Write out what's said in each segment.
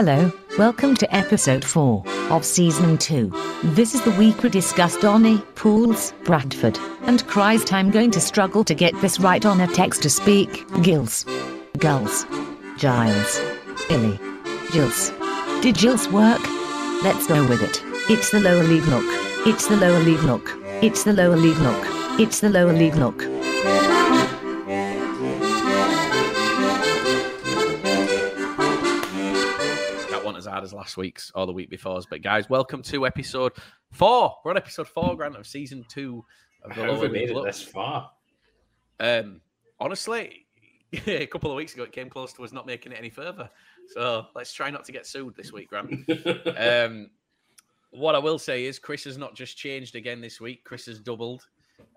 Hello, welcome to episode 4 of season 2. This is the week we discuss Donny, Pools, Bradford, and Christ I'm going to struggle to get this right on a text to speak. Gills. Gulls. Giles. Illy. Gills. Did Gills work? Let's go with it. It's the lower league look. It's the lower league look. It's the lower league look. It's the lower league look. Last week's or the week before's. But guys, welcome to episode four. We're on episode four, Grant, of season two of the How have we made it this far? Um, honestly, a couple of weeks ago, it came close to us not making it any further. So let's try not to get sued this week, Grant. um, what I will say is Chris has not just changed again this week. Chris has doubled.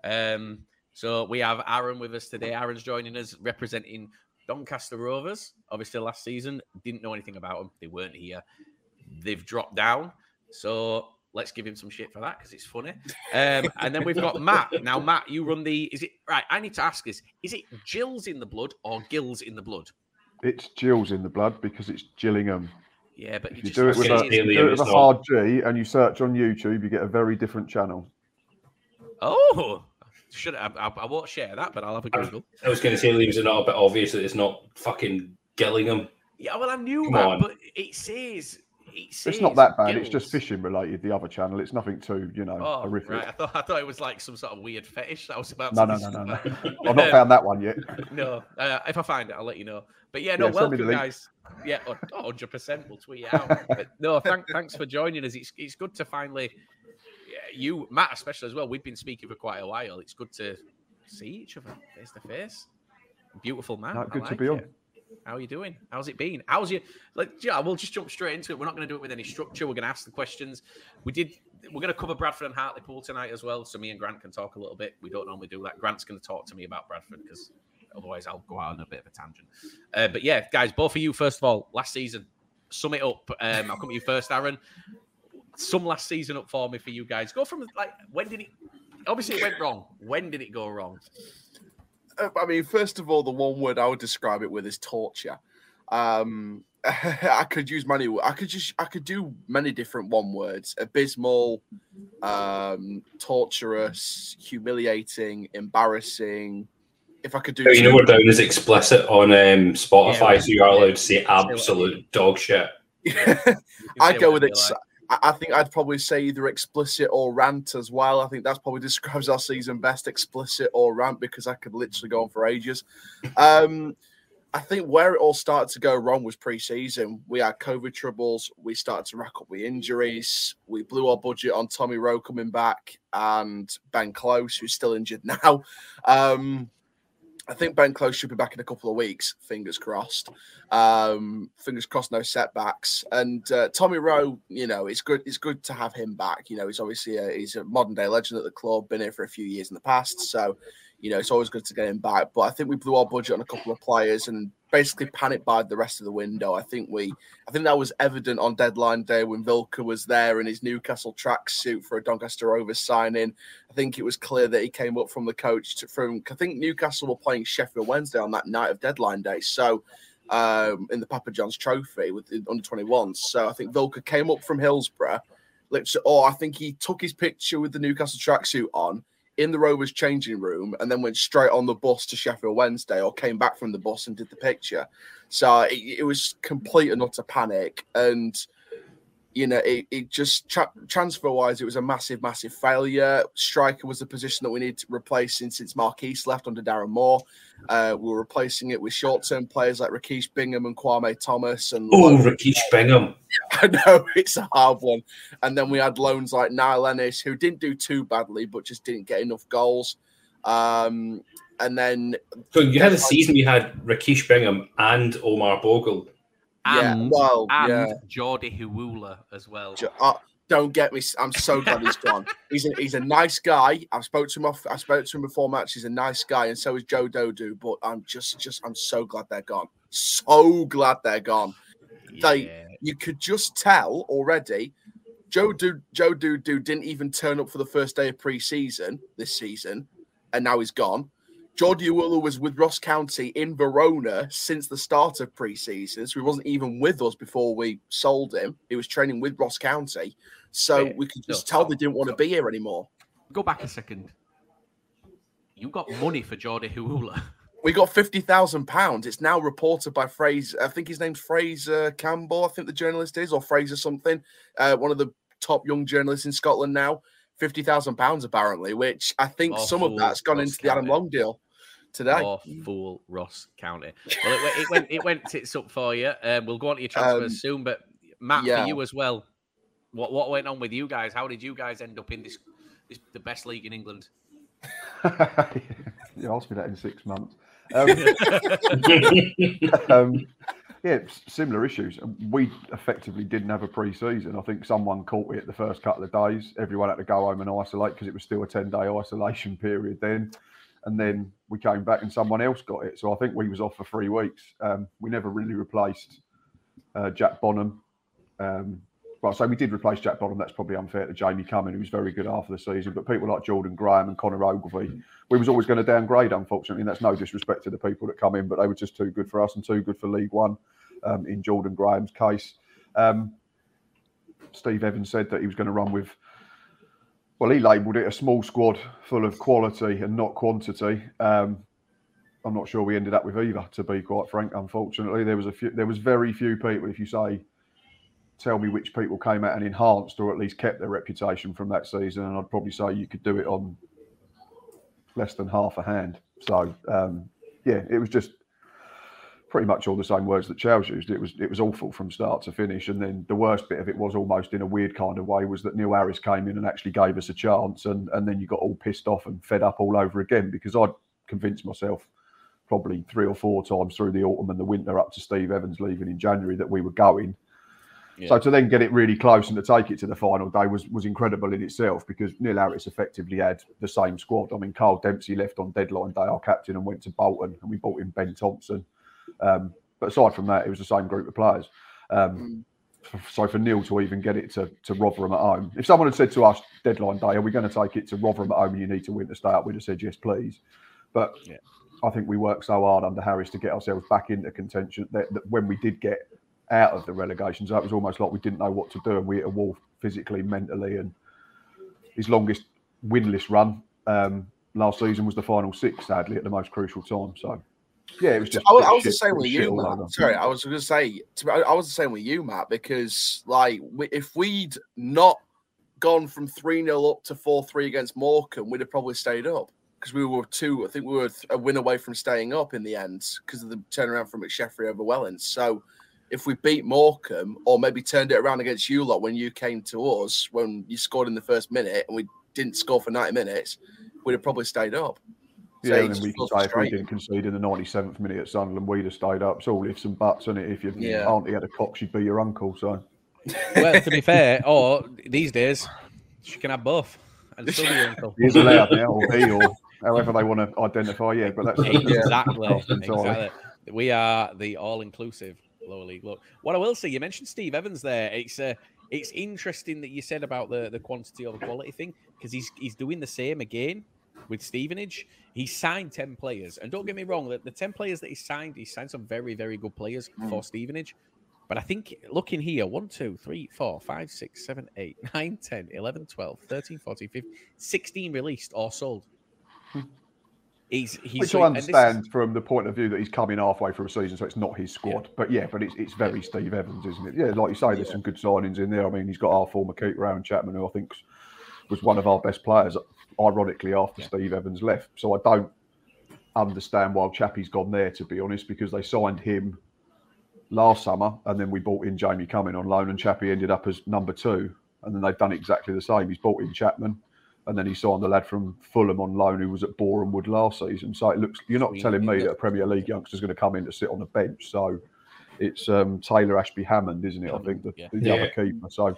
Um, so we have Aaron with us today. Aaron's joining us representing Doncaster Rovers. Obviously, last season didn't know anything about them. They weren't here. They've dropped down. So let's give him some shit for that because it's funny. Um, and then we've got Matt. Now, Matt, you run the. Is it right? I need to ask this: Is it Jills in the blood or Gills in the blood? It's Jill's in the blood because it's Gillingham. Yeah, but If you you just do it with a, you do it with a hard G and you search on YouTube, you get a very different channel. Oh, should I, I? I won't share that, but I'll have a Google. I was going to say, leaves it not a bit obvious that it's not fucking Gillingham. Yeah, well, I knew Come that, on. but it says it says It's not that bad. It's just fishing related. The other channel, it's nothing too, you know, Oh, horrific. right. I thought I thought it was like some sort of weird fetish. That was about. No, to no, no, no, no. I've not found that one yet. No, uh, if I find it, I'll let you know. But yeah, no, Yeah, send me the welcome, guys. Yeah, hundred percent. We'll tweet it out. But no, thank, thanks for joining us. It's it's good to finally, yeah, you, Matt, especially as well. We've been speaking for quite a while. It's good to see each other face to face. Beautiful man. No, I good to like be on. How are you doing? How's it been? How's your Like, yeah, we'll just jump straight into it. We're not going to do it with any structure. We're going to ask the questions. We did. We're going to cover Bradford and Hartlepool tonight as well, so me and Grant can talk a little bit. We don't normally do that. Grant's going to talk to me about Bradford because otherwise I'll go out on a bit of a tangent. Uh, but yeah, guys, both of you, first of all, last season, sum it up. Um, I'll come to you first, Aaron. Sum last season up for me for you guys. Go from like when did it? Obviously, it went wrong. When did it go wrong? Uh, I mean, first of all, the one word I would describe it with is torture. Um, I could use many. I could just. I could do many different one words: abysmal, um, torturous, humiliating, embarrassing. If I could do, You know, two- we're down as explicit on um, Spotify, Yeah, so you are allowed to say say absolute dog shit. I say go with it. like. I think I'd probably say either explicit or rant as well. I think that's probably describes our season best, explicit or rant, because I could literally go on for ages. Um, I think where it all started to go wrong was pre-season. We had COVID troubles. We started to rack up with injuries. We blew our budget on Tommy Rowe coming back and Ben Close, who's still injured now. Um, I think Ben Close should be back in a couple of weeks. Fingers crossed. Um, fingers crossed, no setbacks. And uh, Tommy Rowe, you know, it's good. It's good to have him back. You know, he's obviously a, he's a modern day legend at the club. Been here for a few years in the past, so you know it's always good to get him back. But I think we blew our budget on a couple of players and basically panic buyed the rest of the window. I think we, I think that was evident on deadline day when Vilka was there in his Newcastle tracksuit for a Doncaster Rovers signing. I think it was clear that he came up from the coach to, from. I think Newcastle were playing Sheffield Wednesday on that night of deadline day, so um, in the Papa John's Trophy with the under 21s. So I think Vilka came up from Hillsborough, literally, or I think he took his picture with the Newcastle tracksuit on in the Rovers changing room and then went straight on the bus to Sheffield Wednesday or came back from the bus and did the picture. So it, it was complete and utter panic. And you know, it, it just tra- transfer wise, it was a massive, massive failure. Striker was the position that we need to replace since since Marquis left under Darren Moore. Uh, we were replacing it with short term players like Rakish Bingham and Kwame Thomas. And Oh, Rakish Bingham. I know it's a hard one. And then we had loans like Niall Ennis, who didn't do too badly, but just didn't get enough goals. Um, and then, So you had a season you had Rakish Bingham and Omar Bogle. Yeah, well, and yeah. Jordy Hiwula as well. Uh, don't get me. I'm so glad he's gone. He's a, he's a nice guy. I've spoke to him off. I spoke to him before match. He's a nice guy, and so is Joe Dodoo. But I'm just, just, I'm so glad they're gone. So glad they're gone. They you could just tell already. Joe Do Joe Dodoo didn't even turn up for the first day of pre-season this season, and now he's gone. Jordy Hiwula was with Ross County in Verona since the start of pre-season, so he wasn't even with us before we sold him. He was training with Ross County, so Wait, we could no, just tell stop, they didn't want to be here anymore. Go back a second. You got money for Jordy Hiwula. We got fifty thousand pounds. It's now reported by Fraser. I think his name's Fraser Campbell. I think the journalist is, or Fraser something. Uh, one of the top young journalists in Scotland now. Fifty thousand pounds apparently, which I think some of that's gone Ross into the Adam. Long deal today. Or fool Ross County. Well, it, went- it went it went tits up for you. Um, we'll go on to your transfers Um, soon, but Matt, yeah. for you as well. What what went on with you guys? How did you guys end up in this, this the best league in England? you asked me that in six months. Um, um, yeah, similar issues. We effectively didn't have a pre-season. I think someone caught it the first couple of days. Everyone had to go home and isolate because it was still a ten-day isolation period then. And then we came back and someone else got it. So I think we was off for three weeks. Um, we never really replaced uh, Jack Bonham. Um, well, so we did replace Jack Bonham. That's probably unfair to Jamie Cumming, who was very good after the season. But people like Jordan Graham and Connor Ogilvie, we was always going to downgrade, unfortunately. And that's no disrespect to the people that come in, but they were just too good for us and too good for League One. Um, in Jordan Graham's case, um, Steve Evans said that he was going to run with. Well, he labelled it a small squad full of quality and not quantity. Um, I'm not sure we ended up with either, to be quite frank. Unfortunately, there was a few. There was very few people. If you say tell me which people came out and enhanced or at least kept their reputation from that season, and I'd probably say you could do it on less than half a hand. So um, yeah, it was just pretty much all the same words that Charles used. It was it was awful from start to finish, and then the worst bit of it was almost in a weird kind of way was that Neil Harris came in and actually gave us a chance, and and then you got all pissed off and fed up all over again because I'd convinced myself probably three or four times through the autumn and the winter up to Steve Evans leaving in January that we were going. So to then get it really close and to take it to the final day was was incredible in itself because Neil Harris effectively had the same squad. I mean, Kyle Dempsey left on deadline day, our captain, and went to Bolton, and we brought in Ben Thompson. Um, but aside from that, it was the same group of players. Um, so for Neil to even get it to, to Rotherham at home, if someone had said to us deadline day, are we going to take it to Rotherham at home and you need to win to stay up, we'd have said yes, please. But Yeah. I think we worked so hard under Harris to get ourselves back into contention that, that when we did get out of the relegation zone, it was almost like we didn't know what to do and we hit a wall physically, mentally. And his longest winless run um, last season was the final six, sadly, at the most crucial time. So, yeah, it was just. I, was- I was the same with you, Matt. Sorry, I was going to say, I was the same with you, Matt, because like if we'd not gone from three 0 up to four three against Morecambe, we'd have probably stayed up because we were two. I think we were a win away from staying up in the end because of the turnaround from McSheffrey over Wellens. So. If we beat Morecambe, or maybe turned it around against you lot when you came to us, when you scored in the first minute and we didn't score for 90 minutes, we'd have probably stayed up. So Yeah, it and then we can say if we didn't concede in the 97th minute at Sunderland, we'd have stayed up. It's all ifs and buts, and it. if your Yeah. auntie had a cock, she'd be your uncle. So well, to be fair, or these days, she can have both and still be your uncle. he is allowed now, or he, or however they want to identify. Yeah, but that's exactly, exactly. We are the all-inclusive lower league. Look, what I will say, you mentioned Steve Evans there. It's uh, it's interesting that you said about the the quantity over quality thing because he's he's doing the same again with Stevenage. He signed ten players, and don't get me wrong, the, the ten players that he signed, he signed some very very good players hmm. for Stevenage. But I think looking here, 1, 2, 3, 4, 5, 6, 7, 8, 9, 10, 11, 12, 13, 14, 15, 16 released or sold. Hmm. He's, he's Which so- I understand from the point of view that he's coming halfway through a season, so it's not his squad. But yeah, but it's, it's very Steve Evans, isn't it? Yeah, like you say, there's some good signings in there. I mean, he's got our former keeper, Aaron Chapman, who I think was one of our best players, ironically, after Steve Evans left. So I don't understand why Chappie's gone there, to be honest, because they signed him last summer and then we bought in Jamie Cumming on loan, and Chappie ended up as number two. And then they've done exactly the same. He's bought in Chapman and then he signed the lad from Fulham on loan who was at Boreham Wood last season. So it looks you're not telling me that a Premier League youngster's going to come in to sit on the bench. So it's um, Taylor Ashby Hammond, isn't it? I think the, the Yeah. other keeper. So,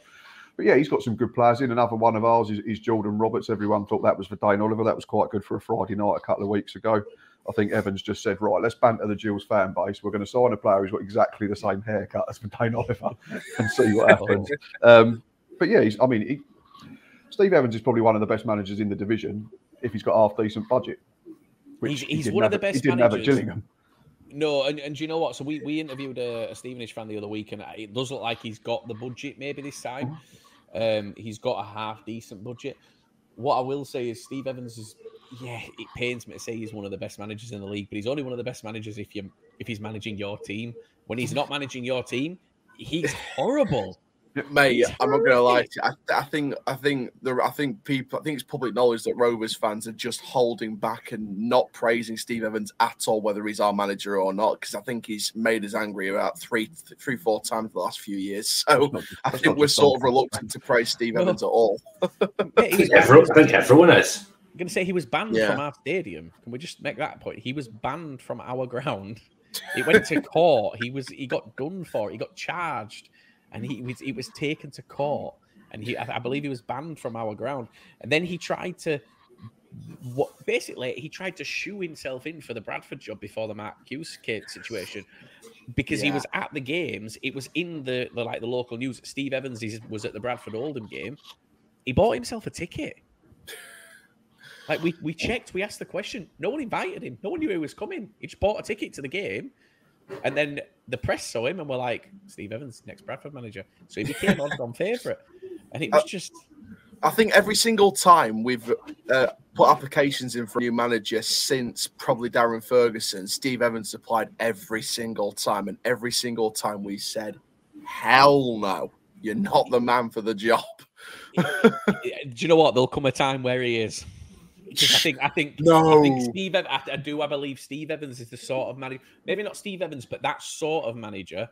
but yeah, he's got some good players in. Another one of ours is, is Jordan Roberts. Everyone thought that was Vadaine Oliver. That was quite good for a Friday night a couple of weeks ago. I think Evans just said, right, let's banter the Gills fan base. We're going to sign a player who's got exactly the same haircut as Vadaine Oliver and see what happens. Um, but yeah, he's, I mean, he, Steve Evans is probably one of the best managers in the division if he's got half decent budget. which He's- he he's didn't one of the best He didn't have at managers. Gillingham. No, and, and do you know what? So we, we interviewed a, a Stevenage fan the other week, and it does look like he's got the budget maybe this time. Um, he's got a half decent budget. What I will say is Steve Evans is, yeah, it pains me to say he's one of the best managers in the league, but he's only one of the best managers if you if he's managing your team. When he's not managing your team, he's horrible. Mate, I'm not gonna lie to you. I, I think I think the I think people I think it's public knowledge that Rovers fans are just holding back and not praising Steve Evans at all, whether he's our manager or not, because I think he's made us angry about three, three, four times the last few years. So not I think we're sort of reluctant to praise Steve Evans at all. Mate, Everyone, I think everyone is. I'm going to say he was banned Yeah. from our stadium. Can we just make that point? He was banned from our ground. It went to court. He was he got done for. it. He got charged, and he was he was taken to court. And he, I believe, he was banned from our ground. And then he tried to, what basically he tried to shoe himself in for the Bradford job before the Mark Hughes kid situation, because he was at the games. It was in the, the like the local news. Steve Evans was at the Bradford Oldham game. He bought himself a ticket. Like we we checked, we asked the question. No one invited him. No one knew he was coming. He just bought a ticket to the game, and then the press saw him and were like, "Steve Evans, next Bradford manager." So he became odds-on favourite, and it was just I think every single time we've uh, put applications in for a new manager since probably Darren Ferguson, Steve Evans applied every single time, and every single time we said, "Hell no, you're not the man for the job." do you know what? There'll come a time where he is. Because I think I think I No. think Steve I, I do I believe Steve Evans is the sort of manager maybe not Steve Evans but that sort of manager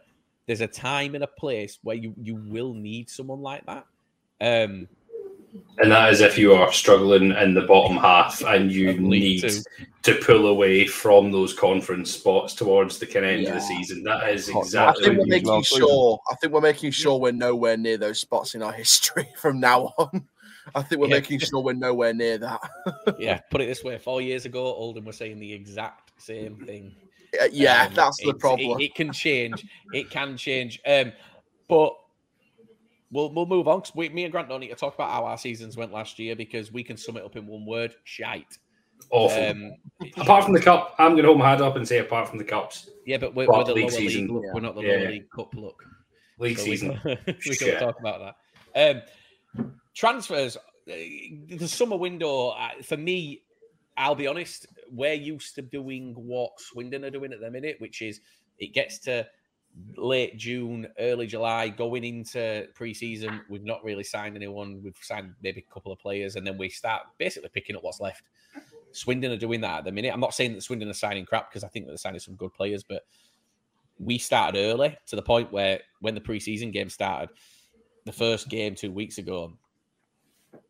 there's a time and a place where you you will need someone like that um And that is if you are struggling in the bottom half and you need Two. to pull away from those conference spots towards the kind of end of the season. That is Hot- I exactly. think we're making last sure. I think we're making sure we're nowhere near those spots in our history from now on. I think we're Yeah. making sure we're nowhere near that. yeah put it this way four years ago Oldham were saying the exact same thing yeah, Um, that's the problem. It, it can change. It can change. Um, but we'll we'll move on. 'cause we, me and Grant don't need to talk about how our seasons went last year because we can sum it up in one word: shite. Awful. Um, apart from the cup, I'm going to hold my head up and say apart from the cups, yeah, but we're, Well, we're the league lower season, league look. yeah. We're not the Yeah. lower league cup look. league So we season. can- we can Shit. talk about that. Um, transfers. uh, The summer window uh, for me. I'll be honest. We're used to doing what Swindon are doing at the minute, which is it gets to late June, early July, going into preseason. We've not really signed anyone. We've signed maybe a couple of players, and then we start basically picking up what's left. Swindon are doing that at the minute. I'm not saying that Swindon are signing crap because I think that they're signing some good players, but we started early to the point where when the preseason game started, the first game two weeks ago,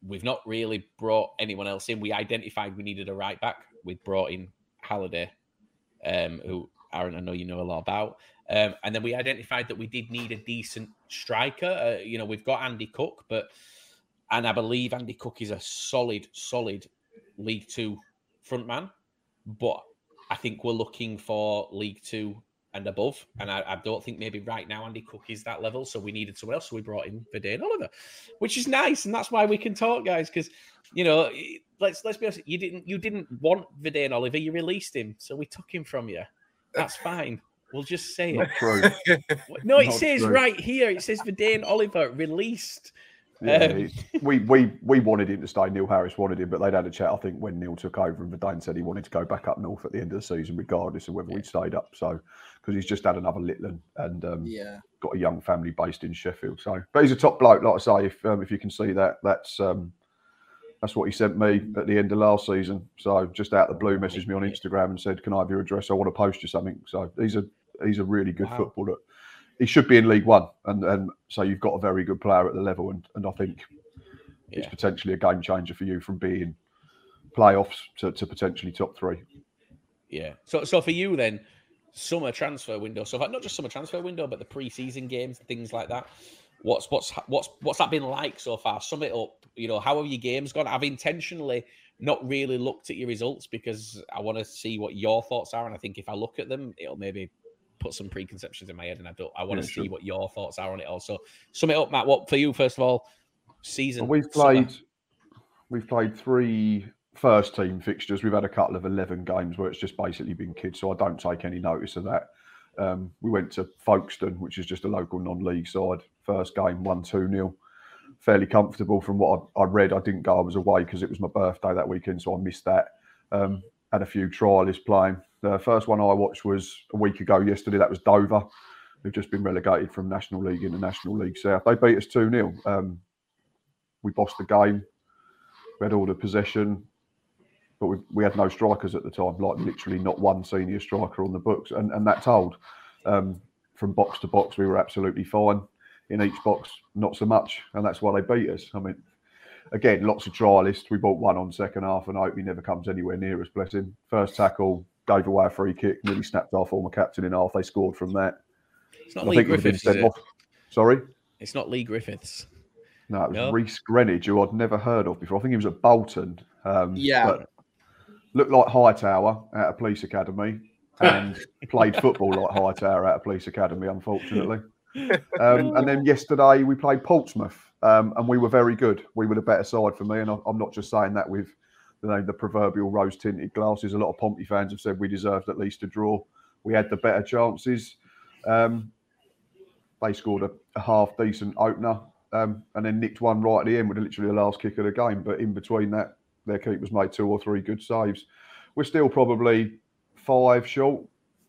we've not really brought anyone else in. We identified we needed a right back. We brought in Halliday, um, who Aaron, I know you know a lot about. Um, and then we identified that we did need a decent striker. Uh, you know, we've got Andy Cook, but and I believe Andy Cook is a solid, solid League Two front man. But I think we're looking for League Two and above. And I, I don't think maybe right now Andy Cook is that level. So we needed someone else. So we brought in Vadaine Oliver, which is nice. And that's why we can talk, guys, because you know, let's let's be honest, you didn't you didn't want Vadaine Oliver, you released him. So we took him from you. That's fine. We'll just say Not it. No, it Not says true. right here, it says Vadaine Oliver released. Yeah, Um, we, we we wanted him to stay. Neil Harris wanted him, but they'd had a chat. I think when Neil took over, and Vadaine said he wanted to go back up north at the end of the season, regardless of whether we'd stayed up. So because he's just had another Litland and um, yeah. got a young family based in Sheffield. So, but he's a top bloke, like I say. If um, if you can see that, that's um, that's what he sent me at the end of last season. So just out of the blue, messaged me on Instagram and said, "Can I have your address? I want to post you something." So he's a he's a really good Wow. footballer. He should be in League One, and and so you've got a very good player at the level, and and I think it's potentially a game changer for you from being playoffs to, to potentially top three. Yeah. So so for you then, summer transfer window. So not just summer transfer window, but the preseason games, things like that. What's what's what's what's that been like so far? Sum it up. You know, how have your games gone? I've intentionally not really looked at your results because I want to see what your thoughts are, and I think if I look at them, it'll maybe put some preconceptions in my head, and I don't. I want Yeah, to sure. see what your thoughts are on it. Also, sum it up, Matt. What for you first of all? Season. Well, we've summer. played we've played three first team fixtures, we've had a couple of 11 games where it's just basically been kids, so I don't take any notice of that. Um, we went to Folkestone, which is just a local non league side. First game, 1 2 0. Fairly comfortable from what I, I, read. I didn't go, I was away because it was my birthday that weekend, so I missed that. Um, had a few trialists playing. The first one I watched was a week ago yesterday. That was Dover, who've just been relegated from National League into National League South. They beat us 2 0. Um, we bossed the game. We had all the possession but we, we had no strikers at the time, like literally not one senior striker on the books, and and that told. Um, from box to box, we were absolutely fine. In each box, not so much, and that's why they beat us. I mean, again, lots of trialists. We bought one on second half, and I hope he never comes anywhere near us. Bless him. First tackle, gave away a free kick, nearly snapped our former captain in half. They scored from that. It's not Lee Griffiths. Is it? Sorry, it's not Lee Griffiths. No, it was no? Reiss Greenidge, who I'd never heard of before. I think he was at Bolton. Um, yeah, looked like Hightower at a police academy and played football like Hightower at a police academy, unfortunately. Um, and then yesterday we played Portsmouth, um, and we were very good. We were the better side for me, and I'm not just saying that with you know, the proverbial rose tinted glasses. A lot of Pompey fans have said we deserved at least a draw. We had the better chances. Um, they scored a, a half decent opener um, and then nicked one right at the end with literally the last kick of the game. But in between that, their keepers made two or three good saves. We're still probably five short.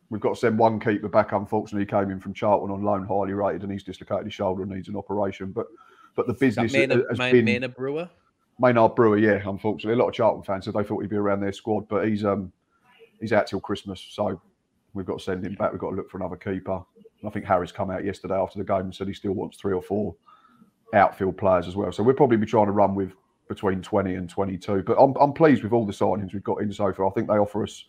We've got to send one keeper back. Unfortunately, he came in from Charlton on loan, highly rated, and he's dislocated his shoulder and needs an operation. But but the business Maynard, has been Maynard Brewer. Maynard Brewer, yeah. Unfortunately, a lot of Charlton fans said they thought he'd be around their squad, but he's um he's out till Christmas, so we've got to send him back. We've got to look for another keeper. I think Harry's come out yesterday after the game and said he still wants three or four outfield players as well. So we'll probably be trying to run with between 20 and 22. But I'm, I'm pleased with all the signings we've got in so far. I think they offer us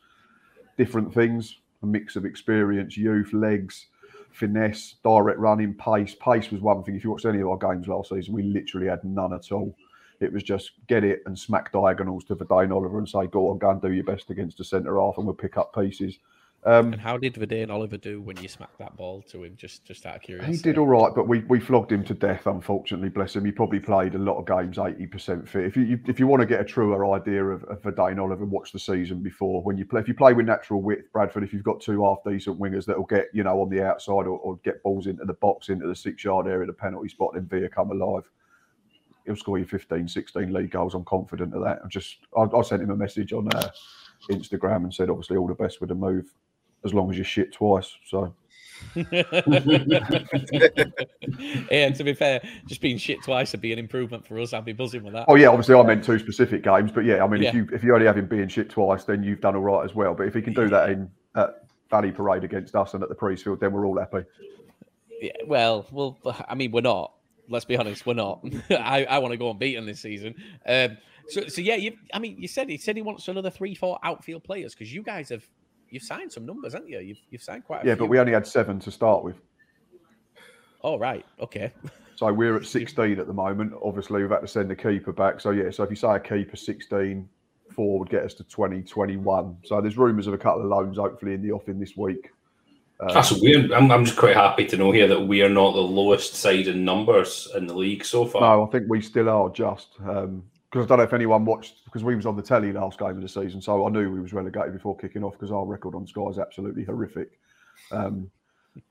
different things a mix of experience, youth, legs, finesse, direct running, pace. Pace was one thing. If you watched any of our games last season, we literally had none at all. It was just get it and smack diagonals to Vadaine Oliver and say, go on, go and do your best against the centre half, and we'll pick up pieces. Um, and how did Vadaine Oliver do when you smacked that ball to him? Just, just out of curiosity. He did all right, but we, we flogged him to death. Unfortunately, bless him. He probably played a lot of games eighty percent fit. If you if you want to get a truer idea of, of Vadaine Oliver, watch the season before when you play. If you play with natural width, Bradford. If you've got two half decent wingers that will get you know on the outside or, or get balls into the box into the six yard area, the penalty spot, and Villa come alive. He'll score you 15, 16 league goals. I'm confident of that. I just I, I sent him a message on uh, Instagram and said obviously all the best with the move as long as you shit twice. So. yeah, and to be fair, just being shit twice would be an improvement for us. I'd be buzzing with that. Oh yeah, obviously I meant two specific games, but yeah, I mean yeah. if you if you only have him being shit twice, then you've done all right as well. But if he can do that in at Valley Parade against us and at the Priestfield, then we're all happy. Yeah, well, well, I mean we're not. Let's be honest, we're not. I, I want to go unbeaten this season. Um, so, so yeah, you, I mean, you said he said he wants another three, four outfield players because you guys have you've signed some numbers, haven't you? You've you've signed quite. yeah, few. Yeah, but we only had seven to start with. Oh right, okay. So we're at 16 at the moment. Obviously, we've had to send the keeper back. So yeah, so if you say a keeper 16, four would get us to 20, 21. So there's rumours of a couple of loans hopefully in the offing this week. Um, That's weird. I'm, I'm just quite happy to know here that we are not the lowest side in numbers in the league so far. No, I think we still are just. Um, because I don't know if anyone watched because we was on the telly last game of the season, so I knew we was relegated before kicking off because our record on Sky is absolutely horrific. Um,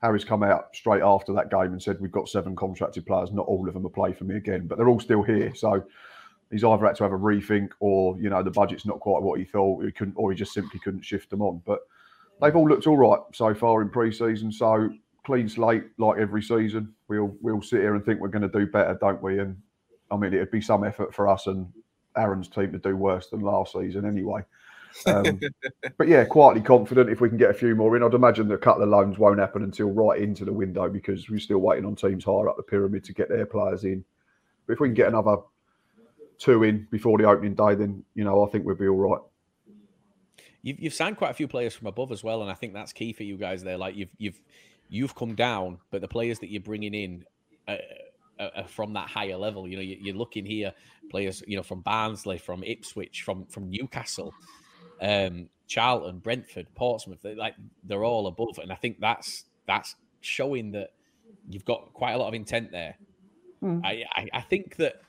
Harry's come out straight after that game and said we've got seven contracted players, not all of them will play for me again, but they're all still here. So he's either had to have a rethink or you know the budget's not quite what he thought he couldn't, or he just simply couldn't shift them on. But they've all looked all right so far in pre-season. So clean slate like every season. We'll we'll sit here and think we're going to do better, don't we? And I mean, it'd be some effort for us and Aaron's team to do worse than last season anyway. Um, but yeah, quietly confident if we can get a few more in. I'd imagine that a couple of loans won't happen until right into the window because we're still waiting on teams higher up the pyramid to get their players in. But if we can get another two in before the opening day, then you know I think we'll be all right. You've, you've signed quite a few players from above as well, and I think that's key for you guys there. Like you've you've you've come down, but the players that you're bringing in. Uh, uh, from that higher level. You know, you, are looking here players, you know, from Barnsley, from Ipswich, from from Newcastle, um, Charlton, Brentford, Portsmouth. They, like they're all above, and I think that's that's showing that you've got quite a lot of intent there. Mm. I, I, I think that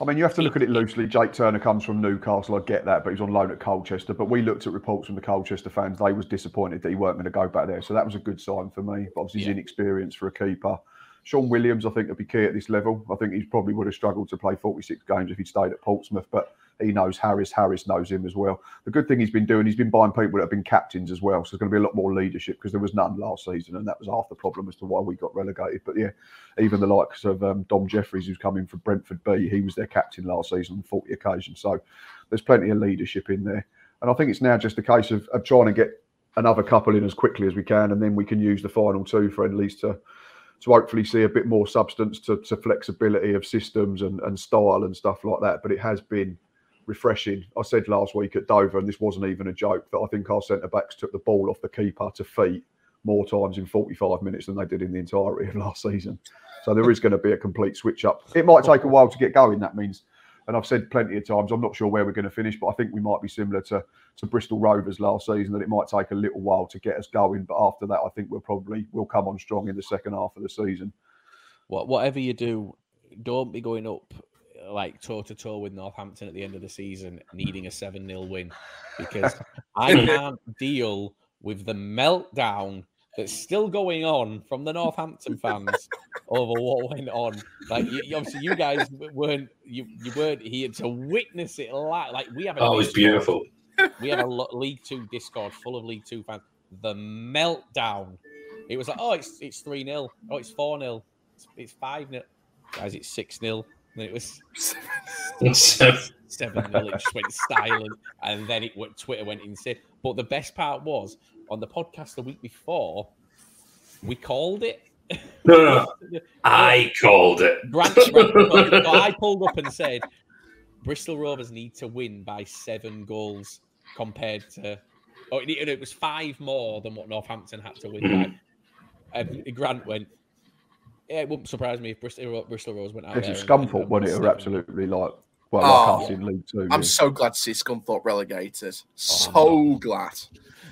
I mean, you have to look at it loosely. Jake Turner comes from Newcastle. I get that, but he's on loan at Colchester. But we looked at reports from the Colchester fans. They was disappointed that he weren't going to go back there. So that was a good sign for me. But obviously, he's Yeah. inexperienced for a keeper. Shaun Williams, I think, would be key at this level. I think he probably would have struggled to play 46 games if he'd stayed at Portsmouth. But he knows Harris. Harris knows him as well. The good thing he's been doing, he's been buying people that have been captains as well. So there's going to be a lot more leadership because there was none last season, and that was half the problem as to why we got relegated. But yeah, even the likes of um, Dom Jefferies, who's coming from Brentford B, he was their captain last season on 40 occasions. So there's plenty of leadership in there. And I think it's now just a case of, of trying to get another couple in as quickly as we can, and then we can use the final two for friendlies to to hopefully see a bit more substance to, to flexibility of systems and, and style and stuff like that. But it has been refreshing. I said last week at Dover, and this wasn't even a joke, that I think our centre backs took the ball off the keeper to feet more times in 45 minutes than they did in the entirety of last season. So there is going to be a complete switch up. It might take a while to get going. That means, and I've said plenty of times, I'm not sure where we're going to finish, but I think we might be similar to to Bristol Rovers last season. That it might take a little while to get us going, but after that, I think we'll probably we'll come on strong in the second half of the season. What whatever you do, don't be going up like toe to toe with Northampton at the end of the season, needing a seven 0 win, because I can't deal with the meltdown that's still going on from the Northampton fans over what went on. Like you, obviously, you guys weren't you you weren't here to witness it live. Like we have. a Oh, it was Discord- beautiful. We have a League Two Discord full of League Two fans. The meltdown. It was like, oh, it's it's three 0 Oh, it's four 0 It's, it's five 0 Guys, it's six 0 Then it was seven 0 It just went silent, and then it went. Twitter went insane. But the best part was on the podcast the week before, we called it. no, no, no. I called it. So I pulled up and said, Bristol Rovers need to win by seven goals compared to. Oh, it, it was five more than what Northampton had to win. Mm-hmm. And Grant went, Yeah, it wouldn't surprise me if Bristol, Bristol Rovers went out It's there. a Scunthorpe, and wasn't it? Are absolutely like, well, Oh. like us in League Two. I'm yeah. so glad to see Scunthorpe relegated. So no. glad.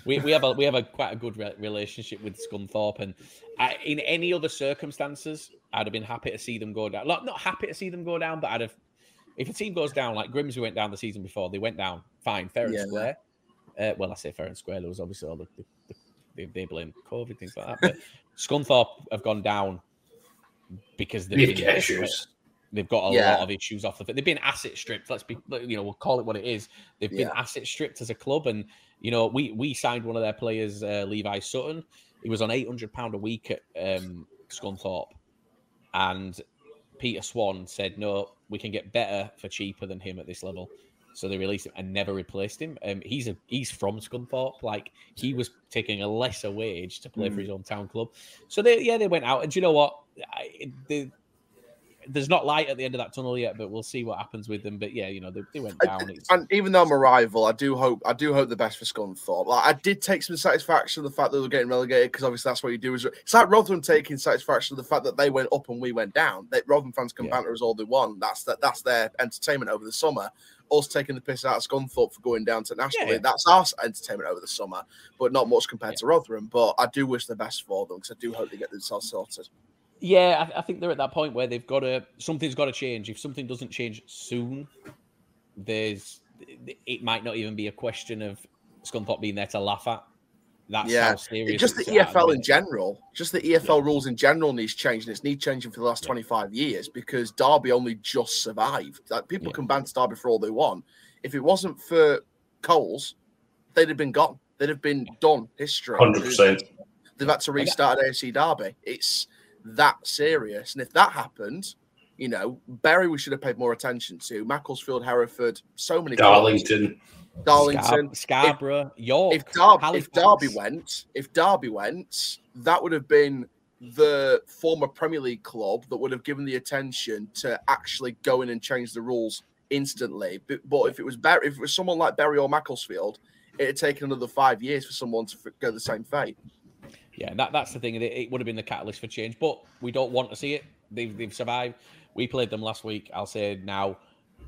we, we have a we have a quite a good re- relationship with Scunthorpe, and I, in any other circumstances, I'd have been happy to see them go down. Like, not happy to see them go down, but I'd have. If a team goes down, like Grimsby went down the season before, they went down fine, fair and Yeah. square. Uh, well, I say fair and square. There was obviously all the, the, the they, they blame COVID things like that, but Scunthorpe have gone down because they've been got issues. They've got a Yeah. lot of issues off the field. They've been asset stripped. Let's be, you know, we'll call it what it is. They've been Yeah. asset stripped as a club, and you know, we we signed one of their players, uh, Levi Sutton. He was on eight hundred pound a week at um, Scunthorpe, and Peter Swan said, "No, we can get better for cheaper than him at this level." So they released him and never replaced him. Um, he's a he's from Scunthorpe. Like he was taking a lesser wage to play for his own town club. So they yeah they went out. And do you know what? I, they, there's not light at the end of that tunnel yet, but we'll see what happens with them. But yeah, you know they, they went down. It's, And even though I'm a rival, I do hope I do hope the best for Scunthorpe. Like I did take some satisfaction of the fact that they were getting relegated because obviously that's what you do. Is it's like Rotherham taking satisfaction of the fact that they went up and we went down. That Rotherham fans can Yeah. banter us all they want. That's that. That's their entertainment over the summer. Us taking the piss out of Scunthorpe for going down to National Yeah. League. That's our entertainment over the summer, but not much compared Yeah. to Rotherham. But I do wish the best for them because I do hope they get themselves sorted. Yeah, I, I think they're at that point where they've got to something's got to change. If something doesn't change soon, there's it might not even be a question of Scunthorpe being there to laugh at. That's Yeah. how serious. just the it's at at EFL in general, just the EFL rules in general needs changing. It's need changing for the last 25 years because Derby only just survived. Like people Yeah. can banter Derby for all they want. If it wasn't for Clowes, they'd have been gone. They'd have been done. History. 100%. They've had to restart at AFC Derby. It's that serious. And if that happened, you know, Bury we should have paid more attention to. Macclesfield, Hereford, so many clubs. Darlington. Darlington. Scar- Scarborough, York. if Derby, if Halifax. Derby went, if Derby went, that would have been the former Premier League club that would have given the attention to actually go in and change the rules instantly. But, but if it was Bar- if it was someone like Bury or Macclesfield, it had taken another five years for someone to go the same fate. Yeah, that, that's the thing. It, it would have been the catalyst for change, but we don't want to see it. They've, they've survived. We played them last week. I'll say now,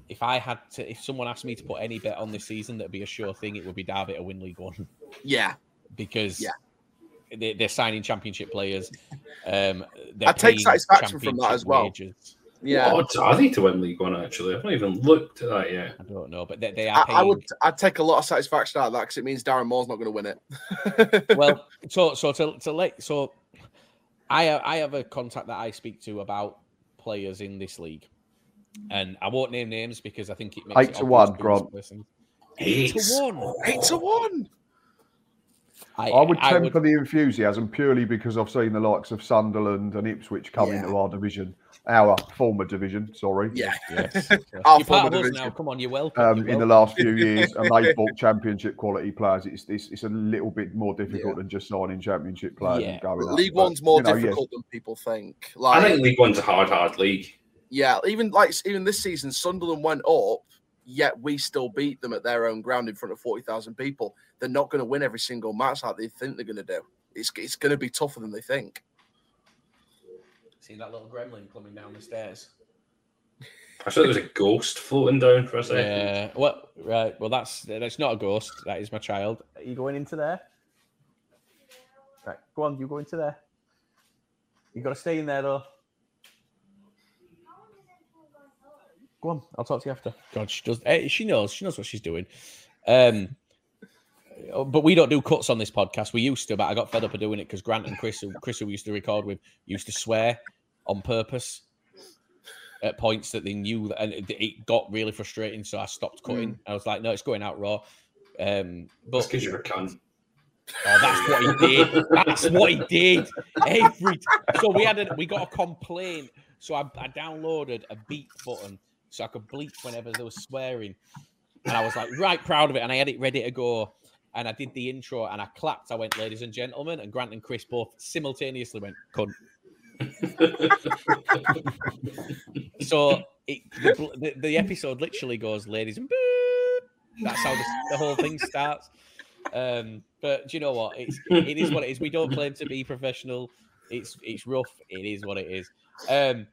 if I had to, if someone asked me to put any bet on this season, that'd be a sure thing. It would be Derby to win League One Yeah, because Yeah. they, they're signing championship players. Um, I take satisfaction from that as well. wages. Yeah, What odds are they to win League One? Actually, I've not even looked at that yet. I don't know, but they, they are I. I would. I'd take a lot of satisfaction out of that because it means Darren Moore's not going to win it. well, so so to to let so I have, I have a contact that I speak to about players in this league, and I won't name names because I think it makes Eight it to one, who's Grant. the person. Eight to one. Eight to one. I, I would I temper the enthusiasm purely because I've seen the likes of Sunderland and Ipswich come Yeah. into our division, our former division, sorry, Yeah. Yes. Our You're part former of us division. now. Come on, you're welcome. um, you're in the last few years, and they've bought championship quality players. It's, it's it's a little bit more difficult than just signing championship players Yeah. and going up. League But, One's more you know, yes, difficult than people think. I think League One's a hard, hard league. yeah, even like even this season, Sunderland went up, yet we still beat them at their own ground in front of forty thousand people. They're not going to win every single match like they think they're going to do. It's it's going to be tougher than they think. See that little gremlin coming down the stairs. I thought there was a ghost floating down for a second. Yeah. Well, right. Well, that's that's not a ghost. That is my child. Are you going into there? Right. Go on. You go into there. You got to stay in there though. Go on. I'll talk to you after. God, she does. eh, She knows. She knows what she's doing. Um. But we don't do cuts on this podcast. We used to, but I got fed up of doing it because Grant and Chris, Chris, who we used to record with, used to swear on purpose at points that they knew that, and it, it got really frustrating. So I stopped cutting. I was like, no, it's going out raw. Um, That's but because you're a cunt. oh, that's what he did. That's what he did. Every t- so we had a, we got a complaint. So I, I downloaded a beep button so I could bleep whenever there was swearing, and I was like right proud of it. And I had it ready to go. And I did the intro and I clapped. I went, ladies and gentlemen, and Grant and Chris both simultaneously went, cunt. So it, the, the, episode literally goes, ladies and boop. That's how the, the whole thing starts. Um, but do you know what? It's it is what it is. We don't claim to be professional. It's it's rough. It is what it is. Um,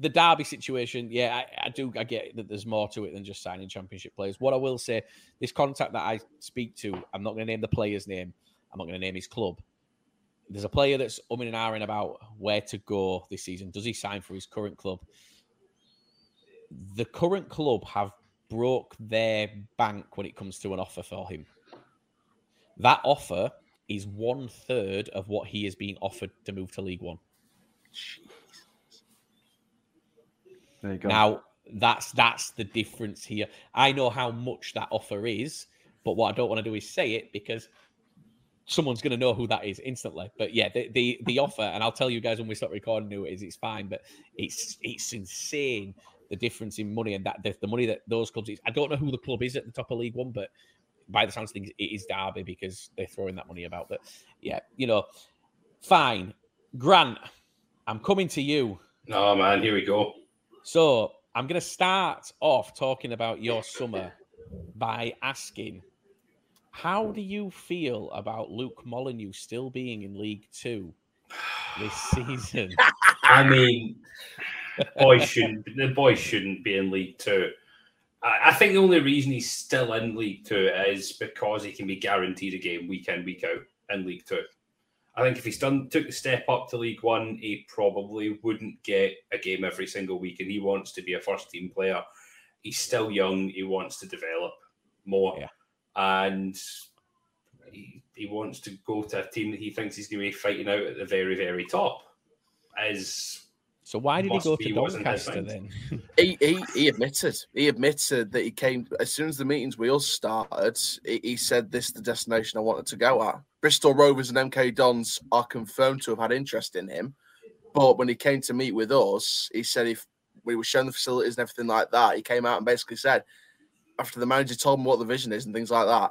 the Derby situation, yeah, I, I do. I get that there's more to it than just signing championship players. What I will say, this contact that I speak to, I'm not going to name the player's name. I'm not going to name his club. There's a player that's umming and ahhing about where to go this season. Does he sign for his current club? The current club have broke their bank when it comes to an offer for him. That offer is one third of what he is being offered to move to League One. There you go. Now that's that's the difference here. I know how much that offer is, but what I don't want to do is say it because someone's going to know who that is instantly. But yeah, the, the the offer, and I'll tell you guys when we start recording who it is. It's fine, but it's it's insane the difference in money and that the, the money that those clubs. Is. I don't know who the club is at the top of League One, but by the sounds of things, it is Derby because they're throwing that money about. But yeah, you know, fine. Grant, I'm coming to you. Oh man, here we go. So I'm going to start off talking about your summer by asking, how do you feel about Luke Molyneux still being in League Two this season? I mean, boys shouldn't the boys shouldn't be in League Two. I, I think the only reason he's still in League Two is because he can be guaranteed a game week in week out in League Two. I think if he's done took the step up to League One, he probably wouldn't get a game every single week, and he wants to be a first team player. He's still young. He wants to develop more, Yeah. And he, he wants to go to a team that he thinks he's going to be fighting out at the very, very top. As So why did he go to Doncaster then? He, he he admitted he admitted that he came as soon as the meetings we all started. He, he said this is the destination I wanted to go at. Bristol Rovers and MK Dons are confirmed to have had interest in him, but when he came to meet with us, he said if we were shown the facilities and everything like that, he came out and basically said after the manager told him what the vision is and things like that,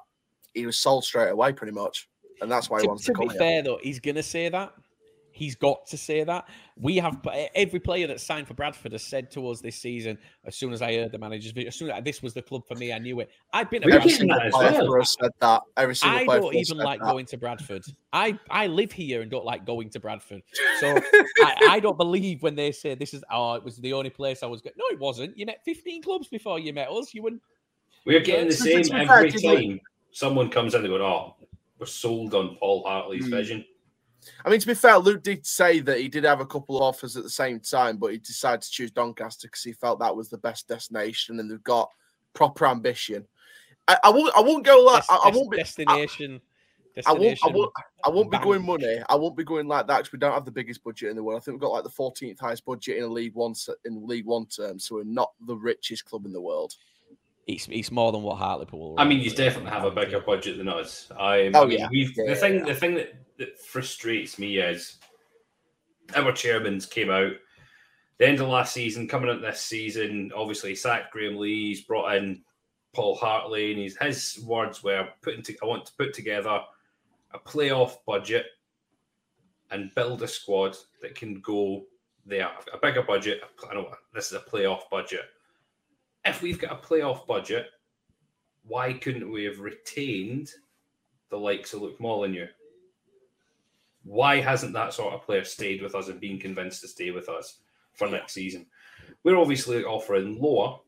he was sold straight away pretty much, and that's why he to, wants to to be come here. fair though, he's gonna say that. He's got to say that. We have every player that signed for Bradford has said to us this season. As soon as I heard the manager's video, as soon as this was the club for me, I knew it. I've been. to We're Every single that as player well. for us said that. Every single I player don't even like that. going to Bradford. I I live here and don't like going to Bradford. So I, I don't believe when they say this is oh it was the only place I was going. No, it wasn't. You met 15 clubs before you met us. You wouldn't. We're getting the same to every time someone comes in and they go, "Oh, we're sold on Paul Hartley's Hmm. vision." I mean, to be fair, Luke did say that he did have a couple of offers at the same time, but he decided to choose Doncaster because he felt that was the best destination and they've got proper ambition. I, I won't. I won't go like. I, I won't be. destination. I won't. I won't. I won't be going money. I won't be going like that because we don't have the biggest budget in the world. I think we've got like the 14th highest budget in a League One se- in League One terms, so we're not the richest club in the world. It's, it's more than what Hartlepool. I mean, you definitely have a bigger budget than us. I, Oh, I mean, yeah. Yeah, the thing. The thing that, that frustrates me is our chairman's came out the end of last season, coming into this season. Obviously, sacked Graeme Lee. He's brought in Paul Hartley, and he's, his words were putting. To, I want to put together a playoff budget and build a squad that can go there. A bigger budget. I know this is a playoff budget. If we've got a playoff budget, why couldn't we have retained the likes of Luke Molyneux? Why hasn't that sort of player stayed with us and been convinced to stay with us for next season? We're obviously offering lower.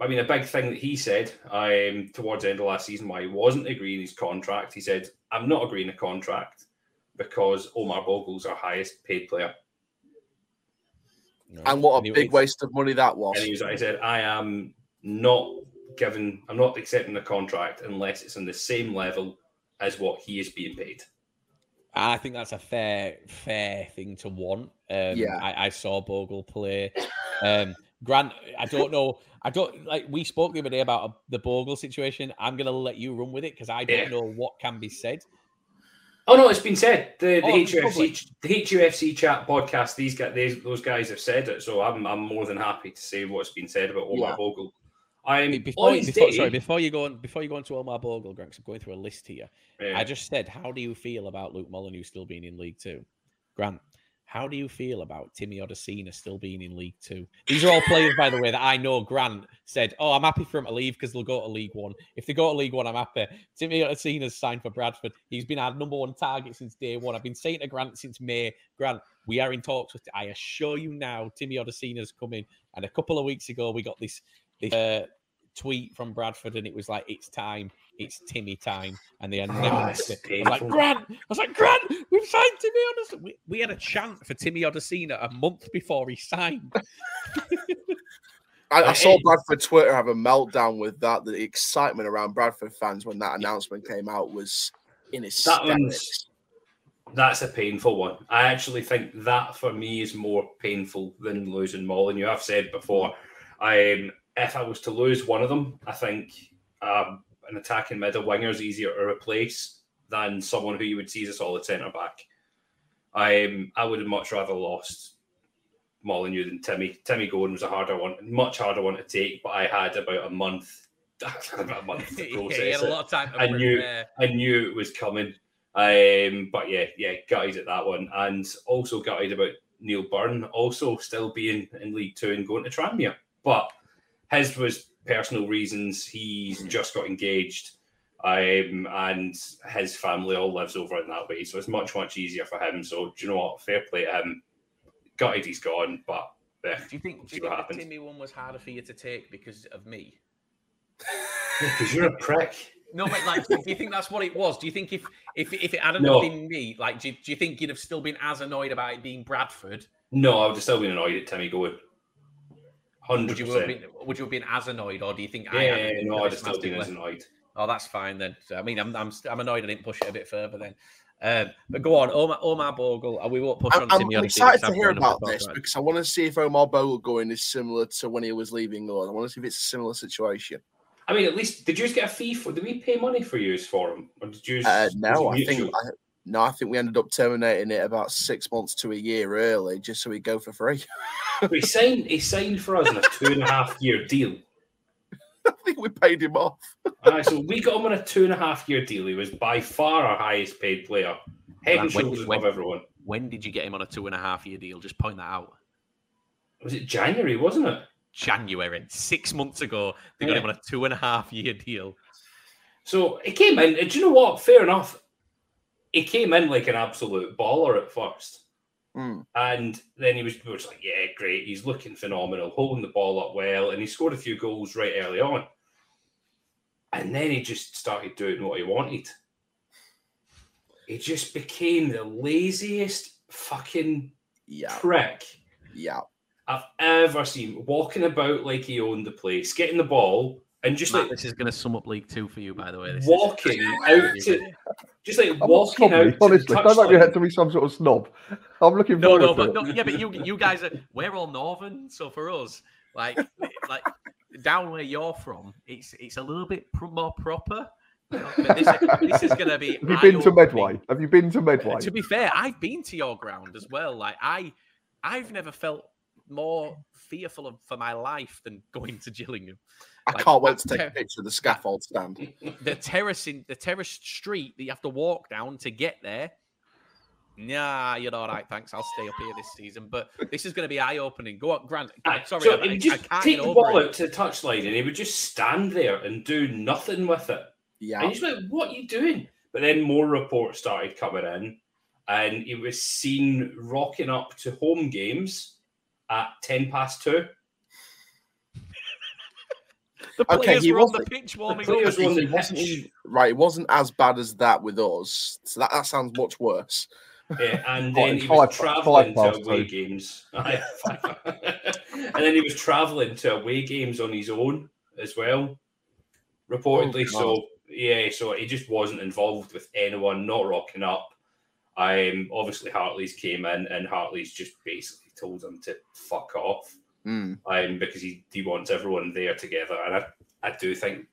I mean, a big thing that he said um, towards the end of last season, why he wasn't agreeing his contract, he said, I'm not agreeing a contract because Omar Bogle's our highest paid player. No. And what a it- big it's- waste of money that was. And he was, I said, I am not given, I'm not accepting the contract unless it's on the same level as what he is being paid. I think that's a fair, fair thing to want. Um, Yeah. I, I saw Bogle play. Um, Grant, I don't know. I don't like. We spoke the other day about the Bogle situation. I'm gonna let you run with it because I don't Yeah. know what can be said. Oh no, it's been said. The, the Oh, it's HUFC public. the HUFC chat podcast. These guys, these, those guys have said it, so I'm I'm more than happy to say what's been said about Omar Yeah. Bogle. I'm Before, on his before day- sorry, before you go on, before you go on to Omar Bogle, Grant, 'cause I'm going through a list here. Yeah. I just said, how do you feel about Luke Molyneux still being in League Two? Grant, how do you feel about Timmy Odusina still being in League Two? These are all players, by the way, that I know Grant said, oh, I'm happy for him to leave because they'll go to League One. If they go to League One, I'm happy. Timmy Odusina's signed for Bradford. He's been our number one target since day one. I've been saying to Grant since May, Grant, we are in talks with, I assure you now, Timmy Odusina's coming. And a couple of weeks ago, we got this, this uh, tweet from Bradford, and it was like, "It's time, it's Timmy time," and they announced that's it. I was like, "Grant," I was like, "Grant, we've signed Timmy Odusina." We, we had a chant for Timmy Odusina a month before he signed. I, I I saw Bradford Twitter have a meltdown with that. The excitement around Bradford fans when that announcement came out was in That hysterics. one's that's a painful one. I actually think that for me is more painful than losing Molyneux. I've said before, I um, if I was to lose one of them, I think um, an attacking middle winger is easier to replace than someone who you would see as a solid centre back. I I would have much rather lost Molyneux than Timmy. Timmy Gordon was a harder one, much harder one to take, but I had about a month, about a month to process had a lot of time I knew-. I knew it was coming. Um, but yeah, yeah, gutted at that one, and also gutted about Neill Byrne also still being in League Two and going to Tranmere. But his was personal reasons. He's just got engaged, um, and his family all lives over in that way, so it's much much easier for him. So do you know what? Fair play to him. Gutted he's gone, but yeah, Do you think? Do See you think the. Timmy one was harder for you to take because of me? because you're a prick. No, but like, do you think that's what it was? Do you think if if if it hadn't No. been me, like, do you, do you think you'd have still been as annoyed about it being Bradford? No, I would have still been annoyed at Timmy going. Hundred Would you have percent. been? Would you have been as annoyed, or do you think? I Yeah, hadn't no, I'd still been as annoyed. Oh, that's fine then. I mean, I'm I'm I'm annoyed I didn't push it a bit further then. Um, but go on, Omar, Omar Bogle. uh, We won't push I'm, on I'm, Timmy. I'm excited to I've hear about this about. because I want to see if Omar Bogle going is similar to when he was leaving us. I want to see if it's a similar situation. I mean, at least did you get a fee for? Did we pay money for use for him, or did you? Uh, no, I think? I, no, I think we ended up terminating it about six months to a year early, just so we go for free. he signed. He signed for us in a two and a half year deal. I think we paid him off. Aye, so we got him on a two and a half year deal. He was by far our highest paid player, head and Right, when- shoulders when- above everyone. When did you get him on a two and a half year deal? Just point that out. Was it January? Wasn't it? January, six months ago, they got him on a two and a half year deal. So he came in. and Do you know what? Fair enough. He came in like an absolute baller at first. Mm. And then he was, we just like, yeah, great. He's looking phenomenal, holding the ball up well, and he scored a few goals right early on. And then he just started doing what he wanted. he just became the laziest fucking Yeah, prick yeah. I've ever seen. Walking about like he owned the place, getting the ball, and just Matt, like this is going to sum up League Two for you, by the way. This is- walking out to, just like I'm walking snobby, out. to honestly. the Don't make me out touchline. to be some sort of snob. I'm looking No, forward no, to but it. no, yeah, but you you guys are we're all northern, so for us, like like down where you're from, it's it's a little bit pr- more proper. You know, but this, this is going to be. Have you been to. Medway? Have you been to Medway? To be fair, I've been to your ground as well. Like I, I've never felt more fearful of, for my life than going to Gillingham. I Like, can't wait to that take a picture of the scaffold stand. The terrace in the terrace street that you have to walk down to get there. Nah, you're all right. Thanks. I'll stay up here this season. But this is going to be eye opening. Go on, Grant. Aye, Sorry, so I, he I, would I just can't take the ball it. out to the touchline and he would just stand there and do nothing with it. Yeah, And he's like, "What are you doing?" But then more reports started coming in, and he was seen rocking up to home games at ten past two. The Okay, players he were on the pitch warming the players up. were on the wasn't pitch. right. It wasn't as bad as that with us. So that, that sounds much worse. Yeah, and then he was traveling to away two. games. And then he was traveling to away games on his own as well, reportedly. Oh, so yeah, so he just wasn't involved with anyone, not rocking up. Um, obviously Hartley's came in, and Hartley's just basically told him to fuck off. Mm. um, because he, he wants everyone there together. And I, I do think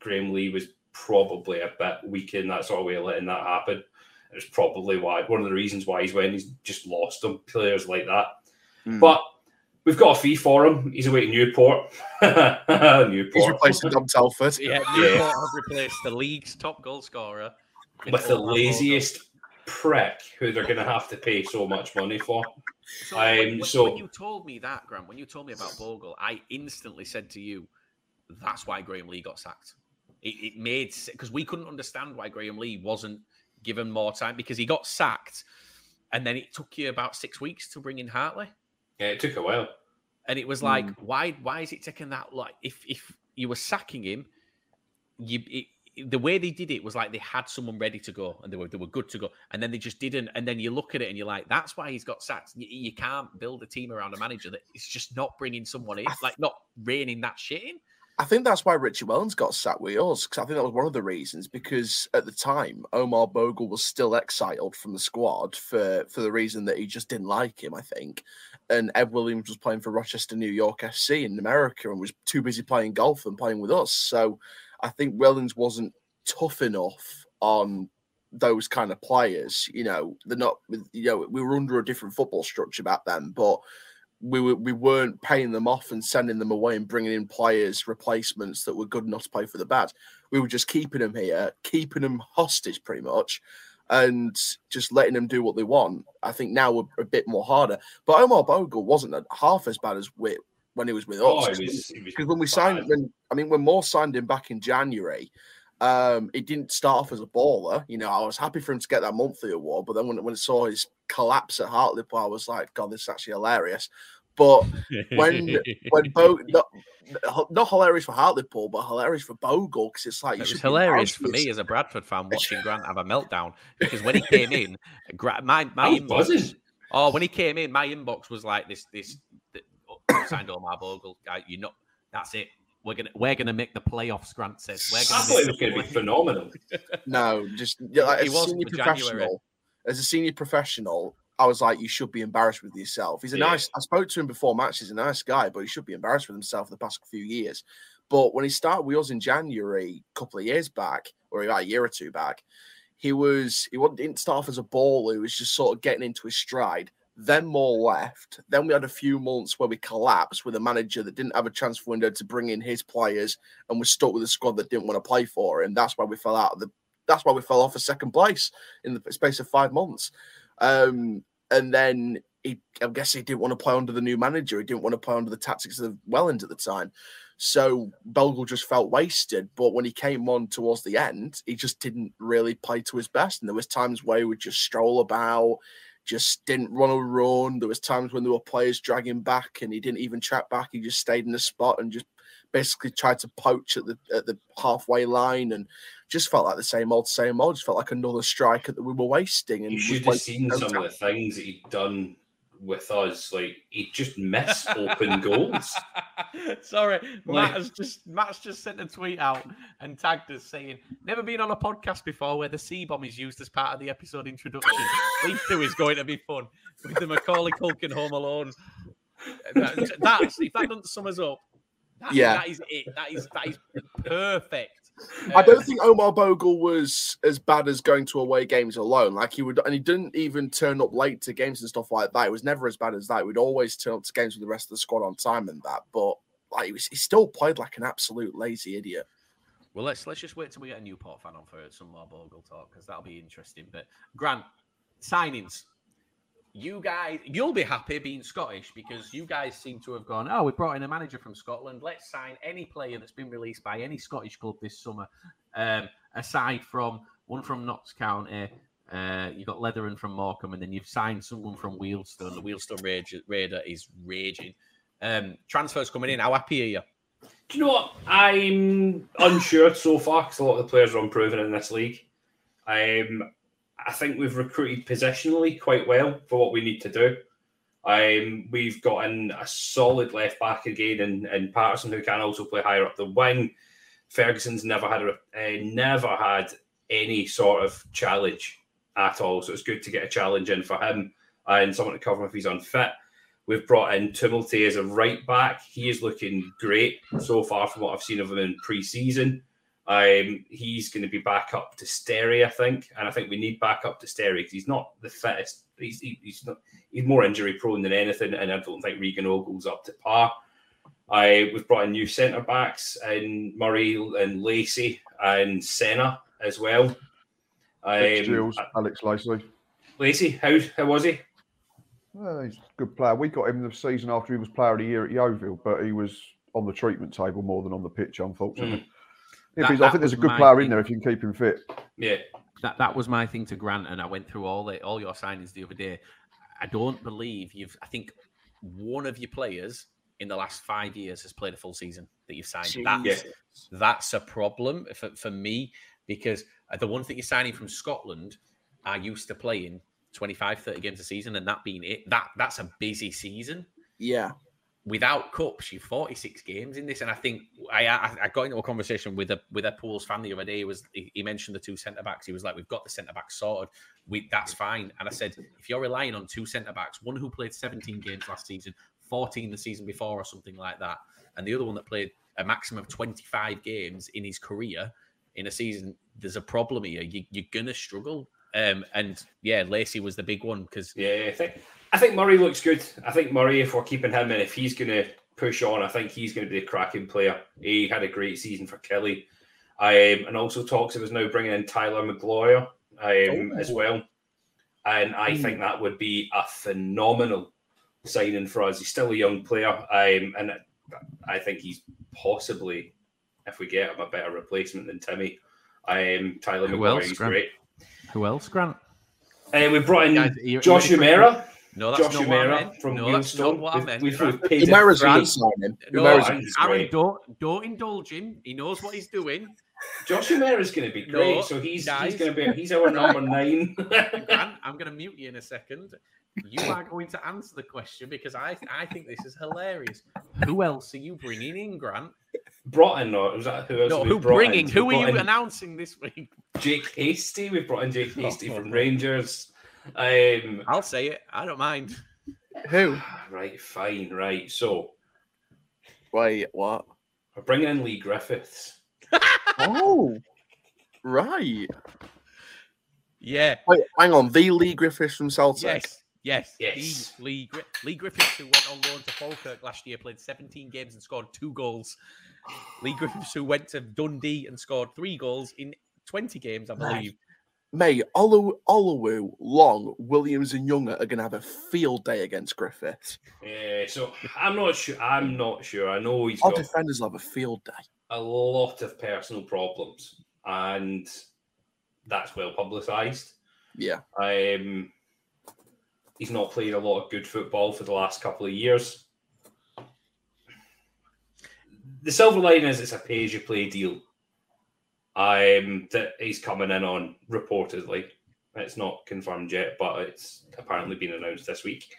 Graeme Lee was probably a bit weak in that sort of way of letting that happen. It's probably why one of the reasons why he's when he's just lost them players like that. Mm. But we've got a fee for him. He's away to Newport. Newport He's replacing Dom Telford. Yeah, Newport have replaced the league's top goal scorer with the laziest prick who they're going to have to pay so much money for. So, Um, when, when- so- when you told me that, Graham, when you told me about Bogle, I instantly said to you, "That's why Graeme Lee got sacked." It, it made because we couldn't understand why Graeme Lee wasn't given more time because he got sacked, and then it took you about six weeks to bring in Hartley, Yeah, it took a while. and it was like, why? Why is it taking that? Like, if if you were sacking him, you it, the way they did it was like they had someone ready to go and they were they were good to go, and then they just didn't. And then you look at it and you're like, that's why he's got sacked. You, you can't build a team around a manager that is just not bringing someone in, like not reining that shit in. I think that's why Richie Wellens got sacked with us because I think that was one of the reasons. Because at the time, Omar Bogle was still exiled from the squad for for the reason that he just didn't like him. I think, and Ed Williams was playing for Rochester, New York FC in America, and was too busy playing golf and playing with us. So I think Wellens wasn't tough enough on those kind of players. You know, they're not. You know, we were under a different football structure back then, but we were we weren't paying them off and sending them away and bringing in players replacements that were good enough to play for the bad. We were just keeping them here, keeping them hostage pretty much, and just letting them do what they want. I think now we're a bit more harder. But Omar Bogle wasn't half as bad as we when he was with Oh, us. it was, it Because when we signed, when I mean, when Moore signed him back in January, um, it didn't start off as a baller. You know, I was happy for him to get that monthly award, but then when when I saw his collapse at Hartlepool, I was like, God, this is actually hilarious. But when when Bo not, not hilarious for Hartlepool, but hilarious for Bogle because it's like It was hilarious for me as a Bradford fan watching Grant have a meltdown because when he came in, my my inbox, oh, when he came in, my inbox was like this this. Th- signed Omar Bogle, guy. You know, that's it. We're gonna we're gonna make the playoffs. Grant says we're gonna. thought it was going to be phenomenal. No, just yeah, like, as a senior for January. professional, as a senior professional, I was like, you should be embarrassed with yourself. He's a Yeah. nice. I spoke to him before match. He's a nice guy, but he should be embarrassed with himself the past few years. But when he started with us in January, a couple of years back, or about a year or two back, he was he wasn't didn't start off as a baller. He was just sort of getting into his stride. Then Moore left. Then we had a few months where we collapsed with a manager that didn't have a transfer window to bring in his players, and was stuck with a squad that didn't want to play for him. That's why we fell out of the. That's why we fell off a second place in the space of five months. Um, and then he, I guess he didn't want to play under the new manager. He didn't want to play under the tactics of Wellens at the time. So Bogle just felt wasted. But when he came on towards the end, he just didn't really play to his best. And there was times where he would just stroll about, just didn't run a run. There was times when there were players dragging back and he didn't even track back. He just stayed in the spot and just basically tried to poach at the at the halfway line and just felt like the same old, same old. Just felt like another striker that we were wasting. And you should have seen some of the things that he'd done with us. Like he just missed open goals. Sorry, Like- Matt has just Matt's just sent a tweet out and tagged us saying, "Never been on a podcast before where the C bomb is used as part of the episode introduction. Week two is going to be fun with the Macaulay Culkin Home Alone. That, that's if that doesn't sum us up. That, Yeah. that is it. That is that is perfect. I don't think Omar Bogle was as bad as going to away games alone. Like he would, and he didn't even turn up late to games and stuff like that. It was never as bad as that. We'd always turn up to games with the rest of the squad on time and that. But like he, was, he still played like an absolute lazy idiot. Well, let's let's just wait till we get a Newport fan on for some more Bogle talk because that'll be interesting. But Grant, signings. You guys, you'll be happy being Scottish because you guys seem to have gone. Oh, we brought in a manager from Scotland. Let's sign any player that's been released by any Scottish club this summer. Um, aside from one from Notts County, uh, you've got Leathern from Morecambe, and then you've signed someone from Wealdstone. The Wealdstone Raider, Raider is raging. Um, transfers coming in. How happy are you? Do you know what? I'm unsure so far because a lot of the players are unproven in this league. Um, I think we've recruited positionally quite well for what we need to do. Um, we've got in a solid left back again, and, and Patterson who can also play higher up the wing. Ferguson's never had a, uh, never had any sort of challenge at all, so it's good to get a challenge in for him and someone to cover him if he's unfit. We've brought in Tumilty as a right back. He is looking great so far from what I've seen of him in pre-season. Um, he's going to be back up to Sterry, I think, and I think we need back up to Sterry because he's not the fittest. He's he- he's not he's more injury prone than anything, and I don't think Reagan Ogle's up to par. I we've brought in new centre backs and Murray and Lacey and Senna as well. Alex Um, Gills, Alex Lacey. Lacey, how how was he? Well, he's a good player. We got him the season after he was player of the year at Yeovil, but he was on the treatment table more than on the pitch, unfortunately. Yeah, That- I think there's a good player thing. in there if you can keep him fit. Yeah, that that was my thing to Grant, and I went through all the all your signings the other day. I don't believe you've. I think one of your players in the last five years has played a full season that you've signed. That's Yeah. that's a problem for, for me because the ones that you're signing from Scotland are used to playing 25, 30 games a season, and that being it, that that's a busy season Yeah, without cups, you've 46 games in this. And I think I I, I got into a conversation with a with a Pools fan the other day. He was he, he mentioned the two centre backs. He was like, We've got the centre backs sorted. We that's fine. And I said, if you're relying on two centre backs, one who played 17 games last season, 14 the season before, or something like that, and the other one that played a maximum of 25 games in his career in a season, there's a problem here. You, you're gonna struggle. Um, and yeah, Lacey was the big one because Yeah, I think Murray looks good. I think Murray, if we're keeping him and if he's going to push on, I think he's going to be a cracking player. He had a great season for Kelty, um, and also talks of us now bringing in Tyler Magloire um, as well. And I think that would be a phenomenal signing for us. He's still a young player, um, and I think he's possibly, if we get him, a better replacement than Timmy. Um, Tyler Who Magloire, else, he's Grant? great. who else, Grant? Uh, we brought in Guys, Josh you ready Umerah. No, that's Josh not what I meant. from no, that's not Wealdstone. what I We've- meant. We've, Grant. we've paid him. Umerah's a Grant- good signing. No, Umerah's a I good think he's Aaron, don't don't indulge him. He knows what he's doing. Josh Umerah is going to be great. No, so he's guys. he's going to be he's our number nine. Grant, I'm going to mute you in a second. You are going to answer the question because I I think this is hilarious. Who else are you bringing in, Grant? brought in, or was that who else? No, we who brought bringing? in? Who We are you in announcing this week? Jake Hastie. We've brought in Jake Hastie Oh, from. Rangers. Um, I'll say it. I don't mind. Who? right, fine, right. So Wait, what? we're bringing in Leigh Griffiths. Oh, right. Yeah. Wait, hang on. The Leigh Griffiths from Celtic. Yes. Yes. Yes. He- Lee, Gri- Leigh Griffiths, who went on loan to Falkirk last year, played 17 games and scored two goals. Leigh Griffiths, who went to Dundee and scored three goals in 20 games, I Right. Mate, Olu, Olowu, Long, Williams, and Younger are going to have a field day against Griffiths. Yeah, so I'm not sure. I'm not sure. I know he's Our got defenders will have a field day. a lot of personal problems, and that's well publicised. Yeah. Um, he's not played a lot of good football for the last couple of years. the silver line is it's a pay as you play deal. Um, that he's coming in on reportedly. It's not confirmed yet, but it's apparently been announced this week.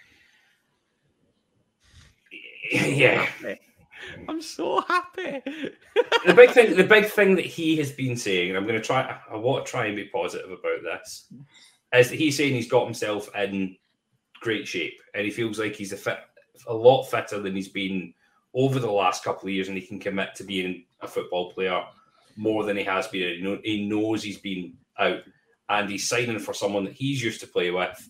Yeah, I'm so happy. the big thing, the big thing that he has been saying, and I'm going to try. I want to try and be positive about this, is that he's saying he's got himself in great shape, and he feels like he's a fit, a lot fitter than he's been over the last couple of years, and he can commit to being a football player more than he has been. He, know, he knows he's been out, and he's signing for someone that he's used to play with.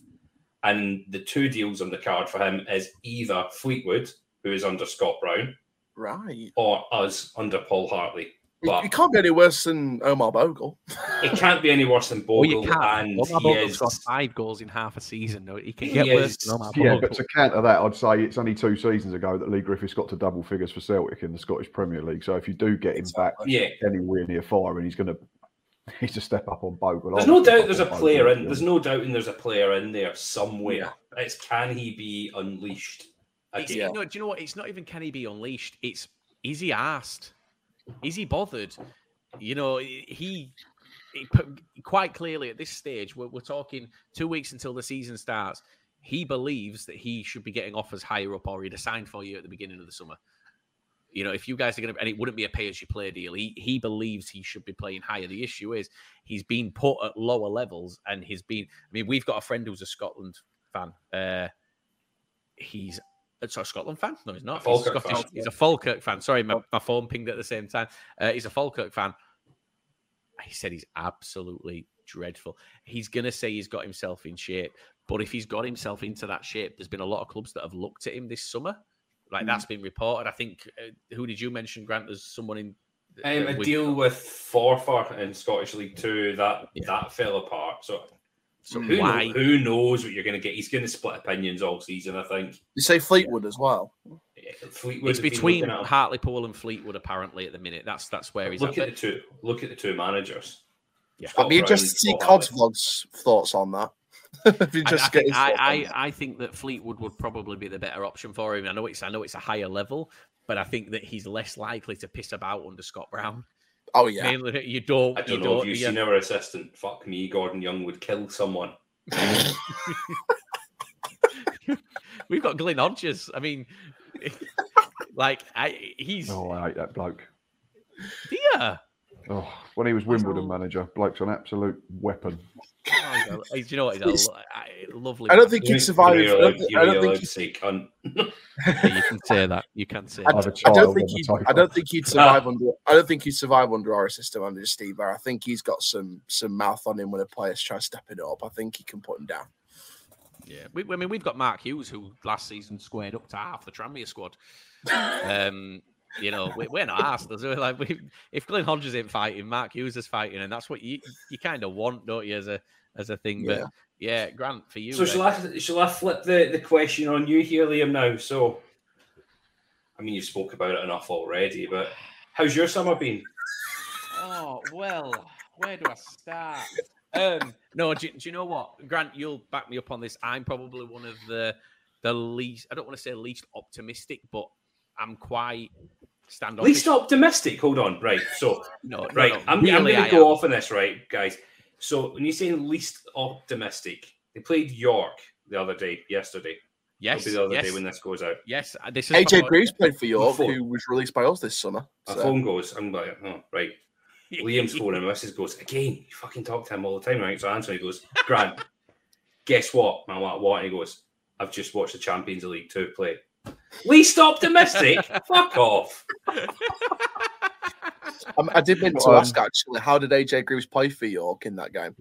And the two deals on the card for him is either Fleetwood, who is under Scott Brown, Right. or us under Paul Hartley. It, But it can't be any worse than Omar Bogle. it can't be any worse than Well, you Bogle, can't. and Omar he Bogle's is. got five goals in half a season. No, he can He get worse than Omar Yeah, but to counter that, I'd say it's only two seasons ago that Leigh Griffiths got to double figures for Celtic in the Scottish Premier League. So if you do get him back Yeah, anywhere near fire, and he's going to he's a step up on Bogle. there's I'll no doubt there's a on Bogle, player in. There's no doubt there's a player in there somewhere. Yeah. It's can he be unleashed? It's, no, do you know what? It's not even can he be unleashed. It's is he asked? Is he bothered? You know, he, he quite clearly at this stage. We're, we're talking two weeks until the season starts. He believes that he should be getting offers higher up, or he'd have signed for you at the beginning of the summer. You know, if you guys are going to, and it wouldn't be a pay as you play deal. He he believes he should be playing higher. The issue is he's been put at lower levels, and he's been. I mean, we've got a friend who's a Scotland fan. Uh, he's it's a Scotland fan. No, he's not. He's, Scottish. fan. he's a Falkirk fan. Sorry, my, my phone pinged at the same time. Uh, he's a Falkirk fan. He said he's absolutely dreadful. He's going to say he's got himself in shape, but if he's got himself into that shape, there's been a lot of clubs that have looked at him this summer. Like that's been reported. I think. Uh, who did you mention, Grant? There's someone in. Um, a with- deal with Forfar in Scottish League Two that Yeah. that fell apart. So So who, know- why? who knows what you're going to get? He's going to split opinions all season. I think. You say Fleetwood as well. Yeah, Fleetwood It's between looking at him. Hartlepool and Fleetwood apparently at the minute. That's that's where he's Look at. at the two. Look at the two managers. Yeah. Scott I'd be interested to see Paul Cod's vlogs thoughts on that. if you I- just I, get think, I, I, that. I think that Fleetwood would probably be the better option for him. I know it's I know it's a higher level, but I think that he's less likely to piss about under Scott Brown. Oh yeah. Mainly, you don't. I you don't know if don't. you've yeah. seen our assistant. Fuck me, Gordon Young would kill someone. We've got Glyn Hodges. I mean, like I, he's Oh, I hate that bloke. yeah. Oh, when he was Wimbledon manager, bloke's an absolute weapon. Oh, he's a- he's- you know what? He's a lo- lovely. I don't think he'd survive. I don't, you're I don't think to he'd, say cunt. Yeah, you can say that. You can say I, Have that. a I don't child think he'd. I don't think he'd survive under. I don't think he'd survive under our system under Steve Barr. I think he's got some some mouth on him when a player's trying to step it up. I think he can put him down. Yeah, we, I mean, we've got Mark Hughes, who last season squared up to half the Tranmere squad. Um, you know, we, we're not asked. We're like, we, if Glyn Hodges ain't fighting, Mark Hughes is fighting, and that's what you you kind of want, don't you, as a as a thing? But yeah, Grant, for you, So shall I, shall I flip the, the question on you here, Liam, now? So, I mean, you spoke about it enough already, but how's your summer been? Oh well, where do I start? Um, no, do, do you know what, Grant? You'll back me up on this. I'm probably one of the the least. I don't want to say least optimistic, but I'm quite standoffish. Least optimistic. Hold on. Right. So, no, no, right. no, I'm, I'm going to go am. off on this, right, guys? So, when you're saying least optimistic, they played York the other day, yesterday. Yes, It'll be the other yes, day when this goes out. yes. uh, This is AJ probably- Greaves played for York, Before. who was released by us this summer. My So, phone goes. I'm like, oh, right. Liam's phone and Mrs. goes, again, you fucking talk to him all the time, right? So I answer, he goes, Grant, guess what? I'm like, what? And he goes, I've just watched the Champions League 2 play. Least optimistic? Fuck off. Um, I did mean to Um, ask actually, how did AJ Greaves play for York in that game?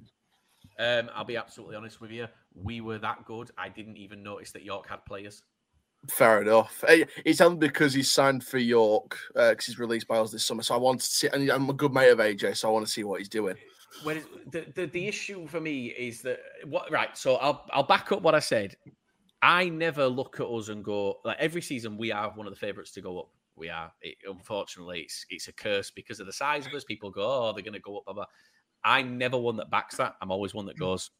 Um, I'll be absolutely honest with you. We were that good. I didn't even notice that York had players. Fair enough. It's only because he's signed for York because he's released by us this summer. So I want to see, and I'm a good mate of AJ, so I want to see what he's doing. When the, the the issue for me is that what right. So I'll I'll back up what I said. I never look at us and go like every season we are one of the favourites to go up. We are. It, unfortunately, it's it's a curse because of the size of us. People go, oh, they're going to go up. Blah, blah. I'm never one that backs that. I'm always one that goes.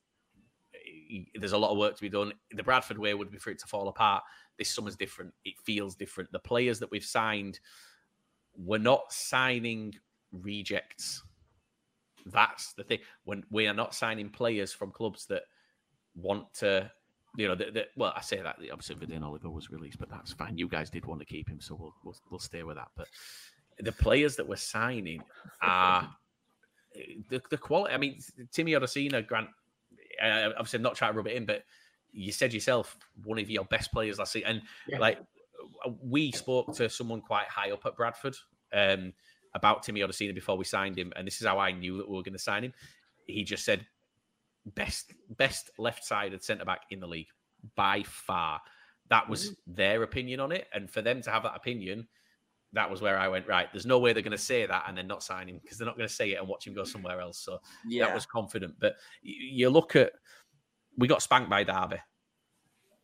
"Eh, There's a lot of work to be done. The Bradford way would be for it to fall apart. This summer's different. It feels different. The players that we've signed we're not signing rejects. That's the thing. When we are not signing players from clubs that want to, you know, the, that well, I say that obviously Vadaine Oliver was released, but that's fine. You guys did want to keep him, so we'll we'll, we'll stay with that. But the players that we're signing are the, the quality. I mean, Timmy Odusina, Grant. Uh, obviously, I'm not trying to rub it in, but you said yourself one of your best players last season, and Yeah. like we spoke to someone quite high up at Bradford um, about Timmy Odusina before we signed him, and this is how I knew that we were going to sign him. He just said best best left sided centre back in the league by far. That was mm-hmm. their opinion on it, and for them to have that opinion, that was where I went right. There's no way they're going to say that and then not sign him because they're not going to say it and watch him go somewhere else. So Yeah. that was confident. But you look at we got spanked by Derby.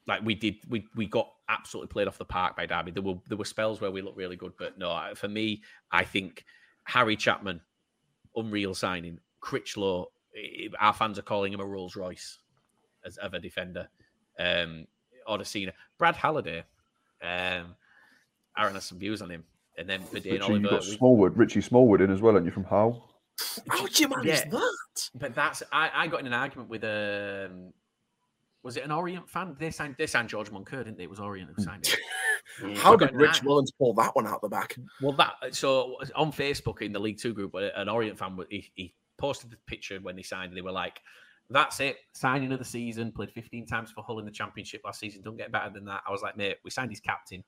Like we did, we we got absolutely played off the park by Derby. There were there were spells where we looked really good, but no, for me, I think Harry Chapman, unreal signing. Critchlow, our fans are calling him a Rolls Royce as of a defender. Um, Odusina, Brad Halliday. Um, Aaron has some views on him, and then Vadaine Richie, you've got Smallwood, Richie Smallwood in as well, and you from Hull. How would you manage Yeah. that? But that's I, I got in an argument with um was it an Orient fan? They signed they signed George Moncur, didn't they? It was Orient who signed it. How did Rich nah. Mullins pull that one out the back? Well, that so on Facebook in the League Two group, an Orient fan he, he posted the picture when they signed. And they were like, "That's it, signing of the season. Played 15 times for Hull in the Championship last season. Don't get better than that." I was like, "Mate, we signed his captain.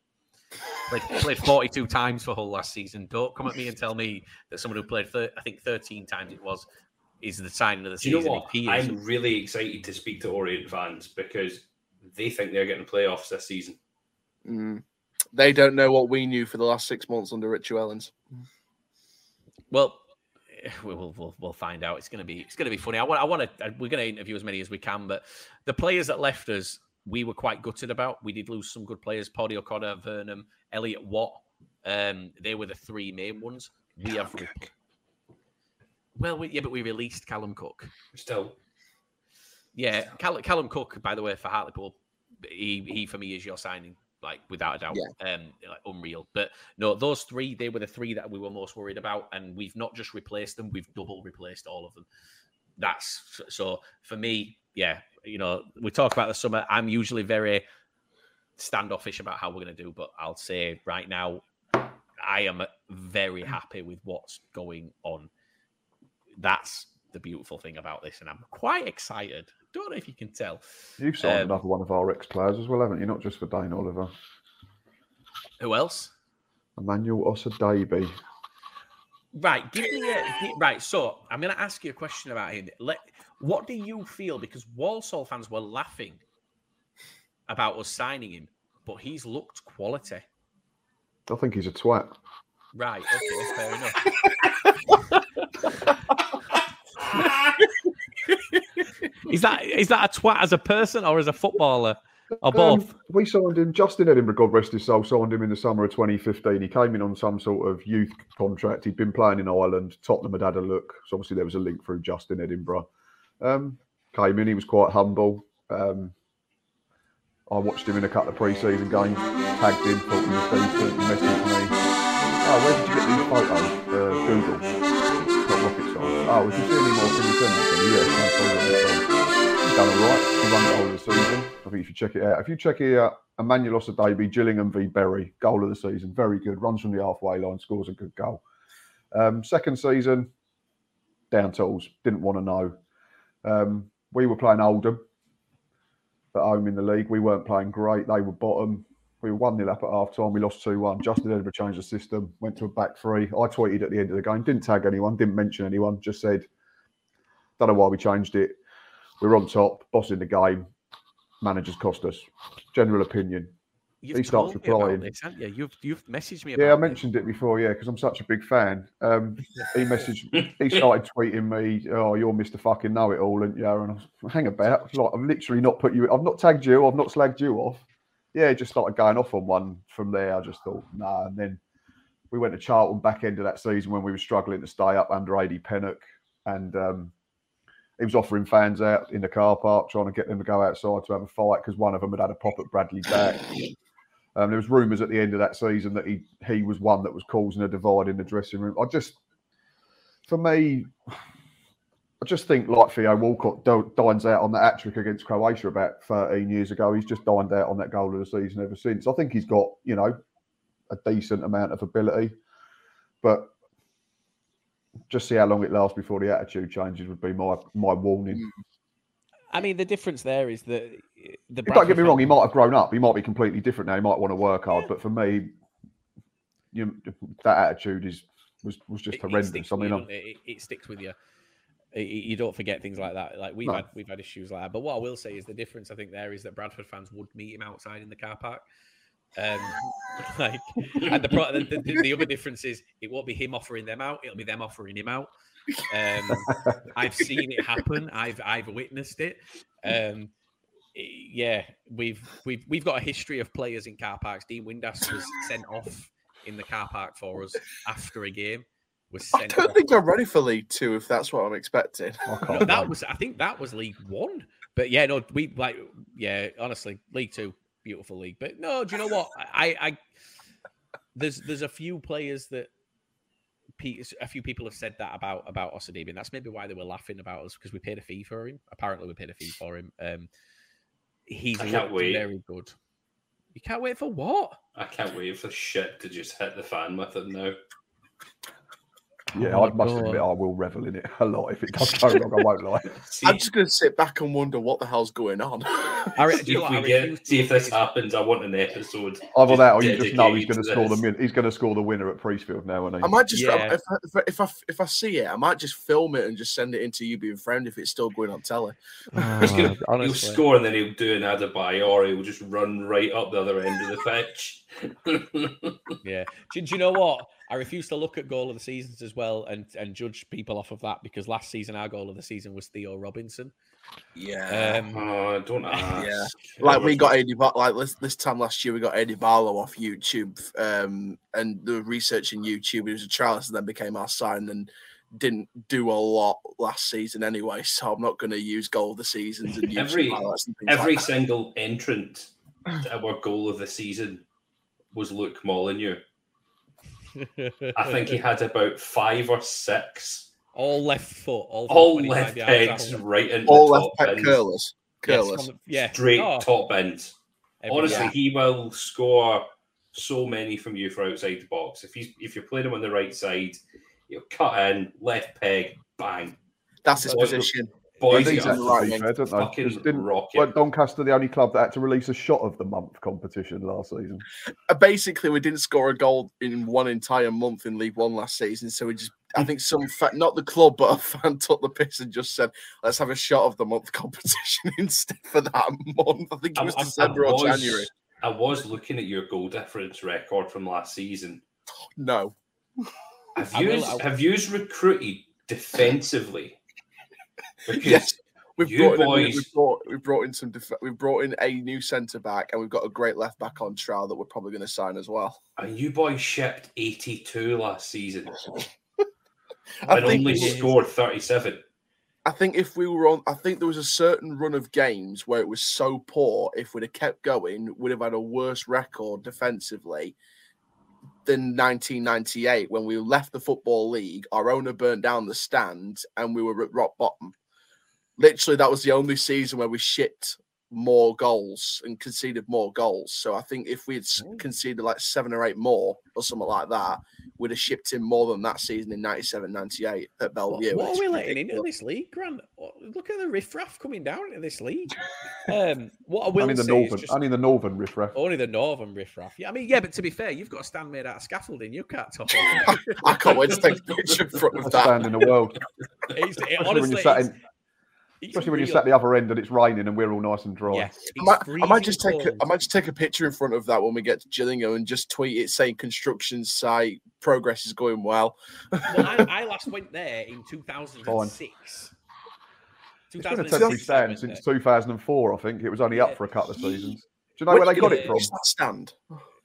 Played, played 42 times for Hull last season. Don't come at me and tell me that someone who played, thir- I think 13 times it was, is the signing of the Do you know what? If he is, I'm really excited to speak to Orient fans because they think they're getting playoffs this season. Mm. They don't know what we knew for the last six months under Richie Wellens. Well, we will we'll, we'll find out. It's gonna be it's gonna be funny. I want I want to we're gonna interview as many as we can, but the players that left us, we were quite gutted about. We did lose some good players: Paddy O'Connor, Vernam, Elliot Watt. Um, they were the three main ones. We have. Cooke. Well, we, yeah, but we released Callum Cooke. Still, Yeah, Callum, Callum Cooke, by the way, for Hartlepool, he he for me is your signing, like without a doubt, um, like unreal. But no, those three, they were the three that we were most worried about, and we've not just replaced them, we've double replaced all of them. That's so for me, yeah. You know, we talk about the summer. I'm usually very standoffish about how we're going to do, but I'll say right now, I am very happy with what's going on. That's the beautiful thing about this, and I'm quite excited. Don't know if you can tell. You've signed Um, another one of our ex players as well, haven't you? Not just Vadaine Oliver. Who else? Emmanuel Osadebe. Right, give me a gi- right. So I'm going to ask you a question about him. Let, what do you feel? Because Walsall fans were laughing about us signing him, but he's looked quality. I think he's a twat. Right. Okay. Fair enough. is that is that a twat as a person or as a footballer or both? Um, we signed him, Justin Edinburgh, God rest his soul, signed him in the summer of 2015. He came in on some sort of youth contract. He'd been playing in Ireland. Tottenham had had a look. So obviously there was a link through Justin Edinburgh. Um, came in, he was quite humble. Um, I watched him in a couple of pre-season games, tagged him, thought he was decent. Messaged me, oh, where did you get these photos? Uh, Google. Not rocket science. Oh, if you see any more, can you send them to me? Yeah, won whole of the season. I think if you should check it out. If you check it out, Emmanuel Osadebe, Gillingham v Bury, goal of the season. Very good. Runs from the halfway line, scores a good goal. Um, second season, down tools. Didn't want to know. Um, we were playing Oldham at home in the league. We weren't playing great. They were bottom. We were 1 0 up at half time. We lost 2 1. Justin Edinburgh changed the system, went to a back three. I tweeted at the end of the game, didn't tag anyone, didn't mention anyone, just said, don't know why we changed it. We were on top, boss in the game. Managers cost us. General opinion. You've he starts told me about replying. this, haven't you? You've you've messaged me about. Yeah, I this. mentioned it before, yeah, because I'm such a big fan. Um, he messaged, he started tweeting me, "Oh, you're Mr. Fucking Know It All," and yeah, and I was, hang about, like I've literally not put you, I've not tagged you, I've not slagged you off. Yeah, just started going off on one from there. I just thought, nah, and then we went to Charlton back end of that season when we were struggling to stay up under Adie Pennock, and um, he was offering fans out in the car park, trying to get them to go outside to have a fight because one of them had had a pop at Bradley back. Um, there was rumours at the end of that season that he he was one that was causing a divide in the dressing room. I just, for me, I just think like Theo Walcott dines out on that hat trick against Croatia about 13 years ago. He's just dined out on that goal of the season ever since. I think he's got you know a decent amount of ability, but just see how long it lasts before the attitude changes would be my my warning. Mm. I mean, the difference there is that uh, the Don't get me wrong, he might have grown up. He might be completely different now. He might want to work hard, but for me, you know, that attitude is was was just it- it horrendous. sticks I mean, you, it? It- it sticks with you. It- it- You don't forget things like that. Like we've No. had, we've had issues like that. But what I will say is the difference I think there is that Bradford fans would meet him outside in the car park. Um, like, and the, pro- the, the the other difference is it won't be him offering them out; it'll be them offering him out. Um, I've seen it happen. I've I've witnessed it. Um, yeah, we've we've we've got a history of players in car parks. Dean Windass was sent off in the car park for us after a game. Was I don't off. think I'm ready for League Two if that's what I'm expecting. I No, that was I think that was League One. But yeah, no, we like yeah, honestly, League Two, beautiful league. But no, do you know what? I I there's there's a few players that a few people have said that about about Osadebe, and that's maybe why they were laughing about us because we paid a fee for him. Apparently, we paid a fee for him. Um, he's very good. You can't wait for what? I can't wait for shit to just hit the fan with him now. Yeah, Oh I must my admit I will revel in it a lot if it does go wrong. I won't lie. See, I'm just going to sit back and wonder what the hell's going on. I re- do see you know if what? I get, to see if this happens. I want an episode. Either that, or you just know he's going to to score the this. min- he's going to score the winner at Priestfield now, and I might just Yeah. if, I, if, I, if I if I see it, I might just film it and just send it into you being friend if it's still going on telly. Uh, he's gonna, he'll score and then he'll do an Adebayor or he'll just run right up the other end of the pitch. Yeah. Do, do you know what? I refuse to look at goal of the seasons as well and, and judge people off of that because last season our goal of the season was Theo Robinson. Yeah. Um, oh, don't ask. Yeah. like we got Eddie Bar- like this this time last year we got Eddie Barlow off YouTube um and the research in YouTube he was a trialist and then became our sign and didn't do a lot last season anyway so I'm not going to use goal of the seasons and YouTube Every- and Every like single entrant to our goal of the season was Luke Molyneux. I think he had about five or six all left foot, all, all left yards pegs right into all the left top pet bins. curlers Yes, curlers from the- yeah, Straight Oh, top bins. every- Honestly, yeah. he will score so many from you for outside the box. If he's if you're playing him on the right side, you'll cut in, left peg, bang. that's his Boys- position Boys, They he's he's on exactly the right to be wing. fair, don't they? fucking Just didn't- rocket. Weren't Doncaster the only club that had to release a shot of the month competition last season? Uh, basically we didn't score a goal in one entire month in League One last season so we just I think some fa- not the club but a fan took the piss and just said let's have a shot of the month competition instead for that month I think it was I- I- I December or was- January I was looking at your goal difference record from last season. no Have I you have you recruited defensively? Because Yes. We've brought, in, boys- we've brought we've brought in some def- we've brought in a new centre back and we've got a great left back on trial that we're probably going to sign as well. and you boys shipped 82 last season and only scored 37. I think if we were on, I think there was a certain run of games where it was so poor. If we'd have kept going, we'd have had a worse record defensively than 1998 when we left the football league. Our owner burnt down the stand and we were at rock bottom. Literally, that was the only season where we shipped more goals and conceded more goals. So I think if we had s- conceded like seven or eight more or something like that, we'd have shipped in more than that season in 97 98 at What, Belle Vue. what It's are we letting ridiculous. into this league, Grant? Look at the riffraff coming down into this league. Um, what I will Only the say northern, is just only the northern riffraff. only the northern riffraff. Yeah, I mean, yeah, but to be fair, you've got a stand made out of scaffolding. You can't top it. I can't wait to take a picture in front of Best that. stand in the world. It's- it- honestly, you're sat it's- especially when you're real. sat the other end and it's raining and we're all nice and dry. Yeah, I might, I might just freezing take a, I might just take a picture in front of that when we get to Gillingham and just tweet it saying construction site progress is going well. Well, I, I last went there in 2006. It's been a 2006 temporary stand since 2004, I think. It was only Yeah. up for a couple of seasons. Do you know where they got it from? That stand?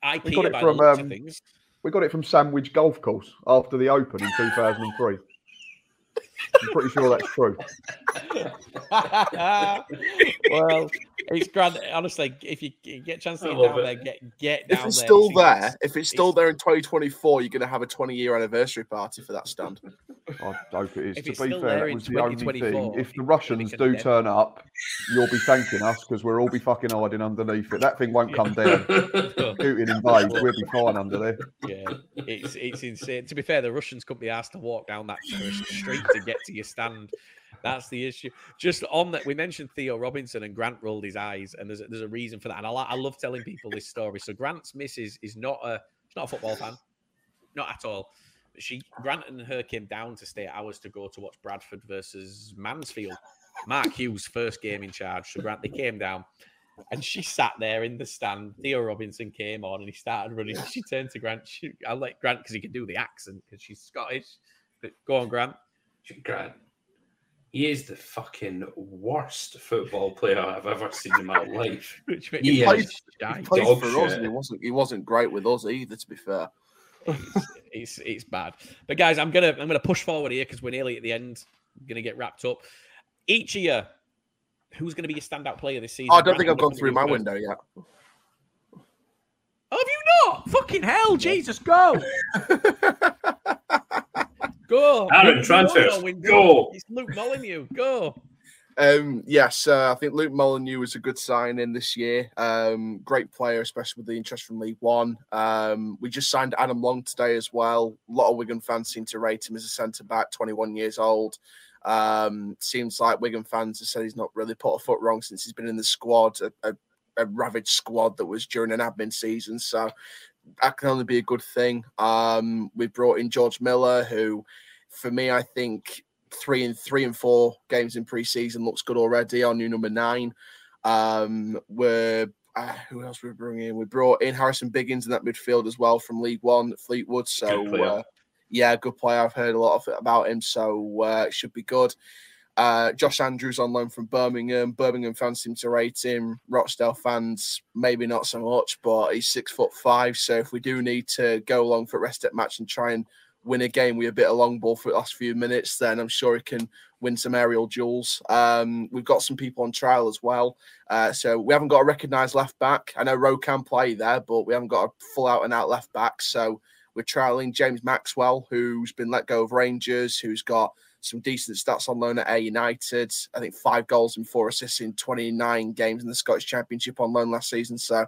IKEA We got it from, the looks of um. We got it from Sandwich Golf Course after the Open in 2003. I'm pretty sure that's true. well, it's grand. Honestly, if you get a chance to get down it. there, get get down If it's there. still there, it's- if it's still it's- there in 2024, you're going to have a 20 year anniversary party for that stand. I hope it is. If to be fair, there that was the only thing. If the Russians do condemned. turn up, you'll be thanking us because we'll all be fucking hiding underneath it. That thing won't come down. Putin invades, we'll be fine under there. Yeah, it's it's insane. To be fair, the Russians couldn't be asked to walk down that street to get to your stand. That's the issue. Just on that, we mentioned Theo Robinson and Grant rolled his eyes, and there's a, there's a reason for that. And I, I love telling people this story. So Grant's missus is not a she's not a football fan, not at all. She Grant and her came down to stay hours to go to watch Bradford versus Mansfield. Mark Hughes' first game in charge. So Grant they came down. And she sat there in the stand. Theo Robinson came on and he started running. She turned to Grant. She, I like Grant because he can do the accent because she's Scottish. But go on, Grant. Grant, he is the fucking worst football player I've ever seen in my life. Which made He him is. shy. He played dog for us, and he wasn't. He wasn't great with us either. To be fair, It's, it's it's bad. But guys, I'm gonna I'm gonna push forward here because we're nearly at the end. I'm gonna get wrapped up. Each of you, who's gonna be your standout player this season? Oh, I don't Grant, think I'm I've gone through my first. window yet. Oh, have you not? Fucking hell, Jesus, go. Go. Aaron, Luke transfers. Go. It's Luke Molyneux. Go. Um, yes, uh, I think Luke Molyneux was a good sign in this year. Um, great player, especially with the interest from League One. Um, we just signed Adam Long today as well. A lot of Wigan fans seem to rate him as a centre back, 21 years old. Um, seems like Wigan fans have said he's not really put a foot wrong since he's been in the squad, a, a, a ravaged squad that was during an admin season. So that can only be a good thing. Um, we brought in George Miller, who, for me, I think three and three and four games in pre-season looks good already. Our new number nine. Um, we're uh, who else we bringing in? We brought in Harrison Biggins in that midfield as well from League One Fleetwood. So player. uh, yeah, good player. I've heard a lot of about him, so uh, it should be good. Uh, Josh Andrews on loan from Birmingham. Birmingham fans seem to rate him. Rochdale fans maybe not so much, but he's six foot five. So if we do need to go along for a rest at match and try and win a game with a bit of long ball for the last few minutes, then I'm sure he can win some aerial duels. Um, we've got some people on trial as well. Uh, so we haven't got a recognised left back. I know Rowe can play there, but we haven't got a full out and out left back. So we're trialing James Maxwell, who's been let go of Rangers, who's got some decent stats on loan at Ayr United. I think five goals and four assists in 29 games in the Scottish Championship on loan last season. So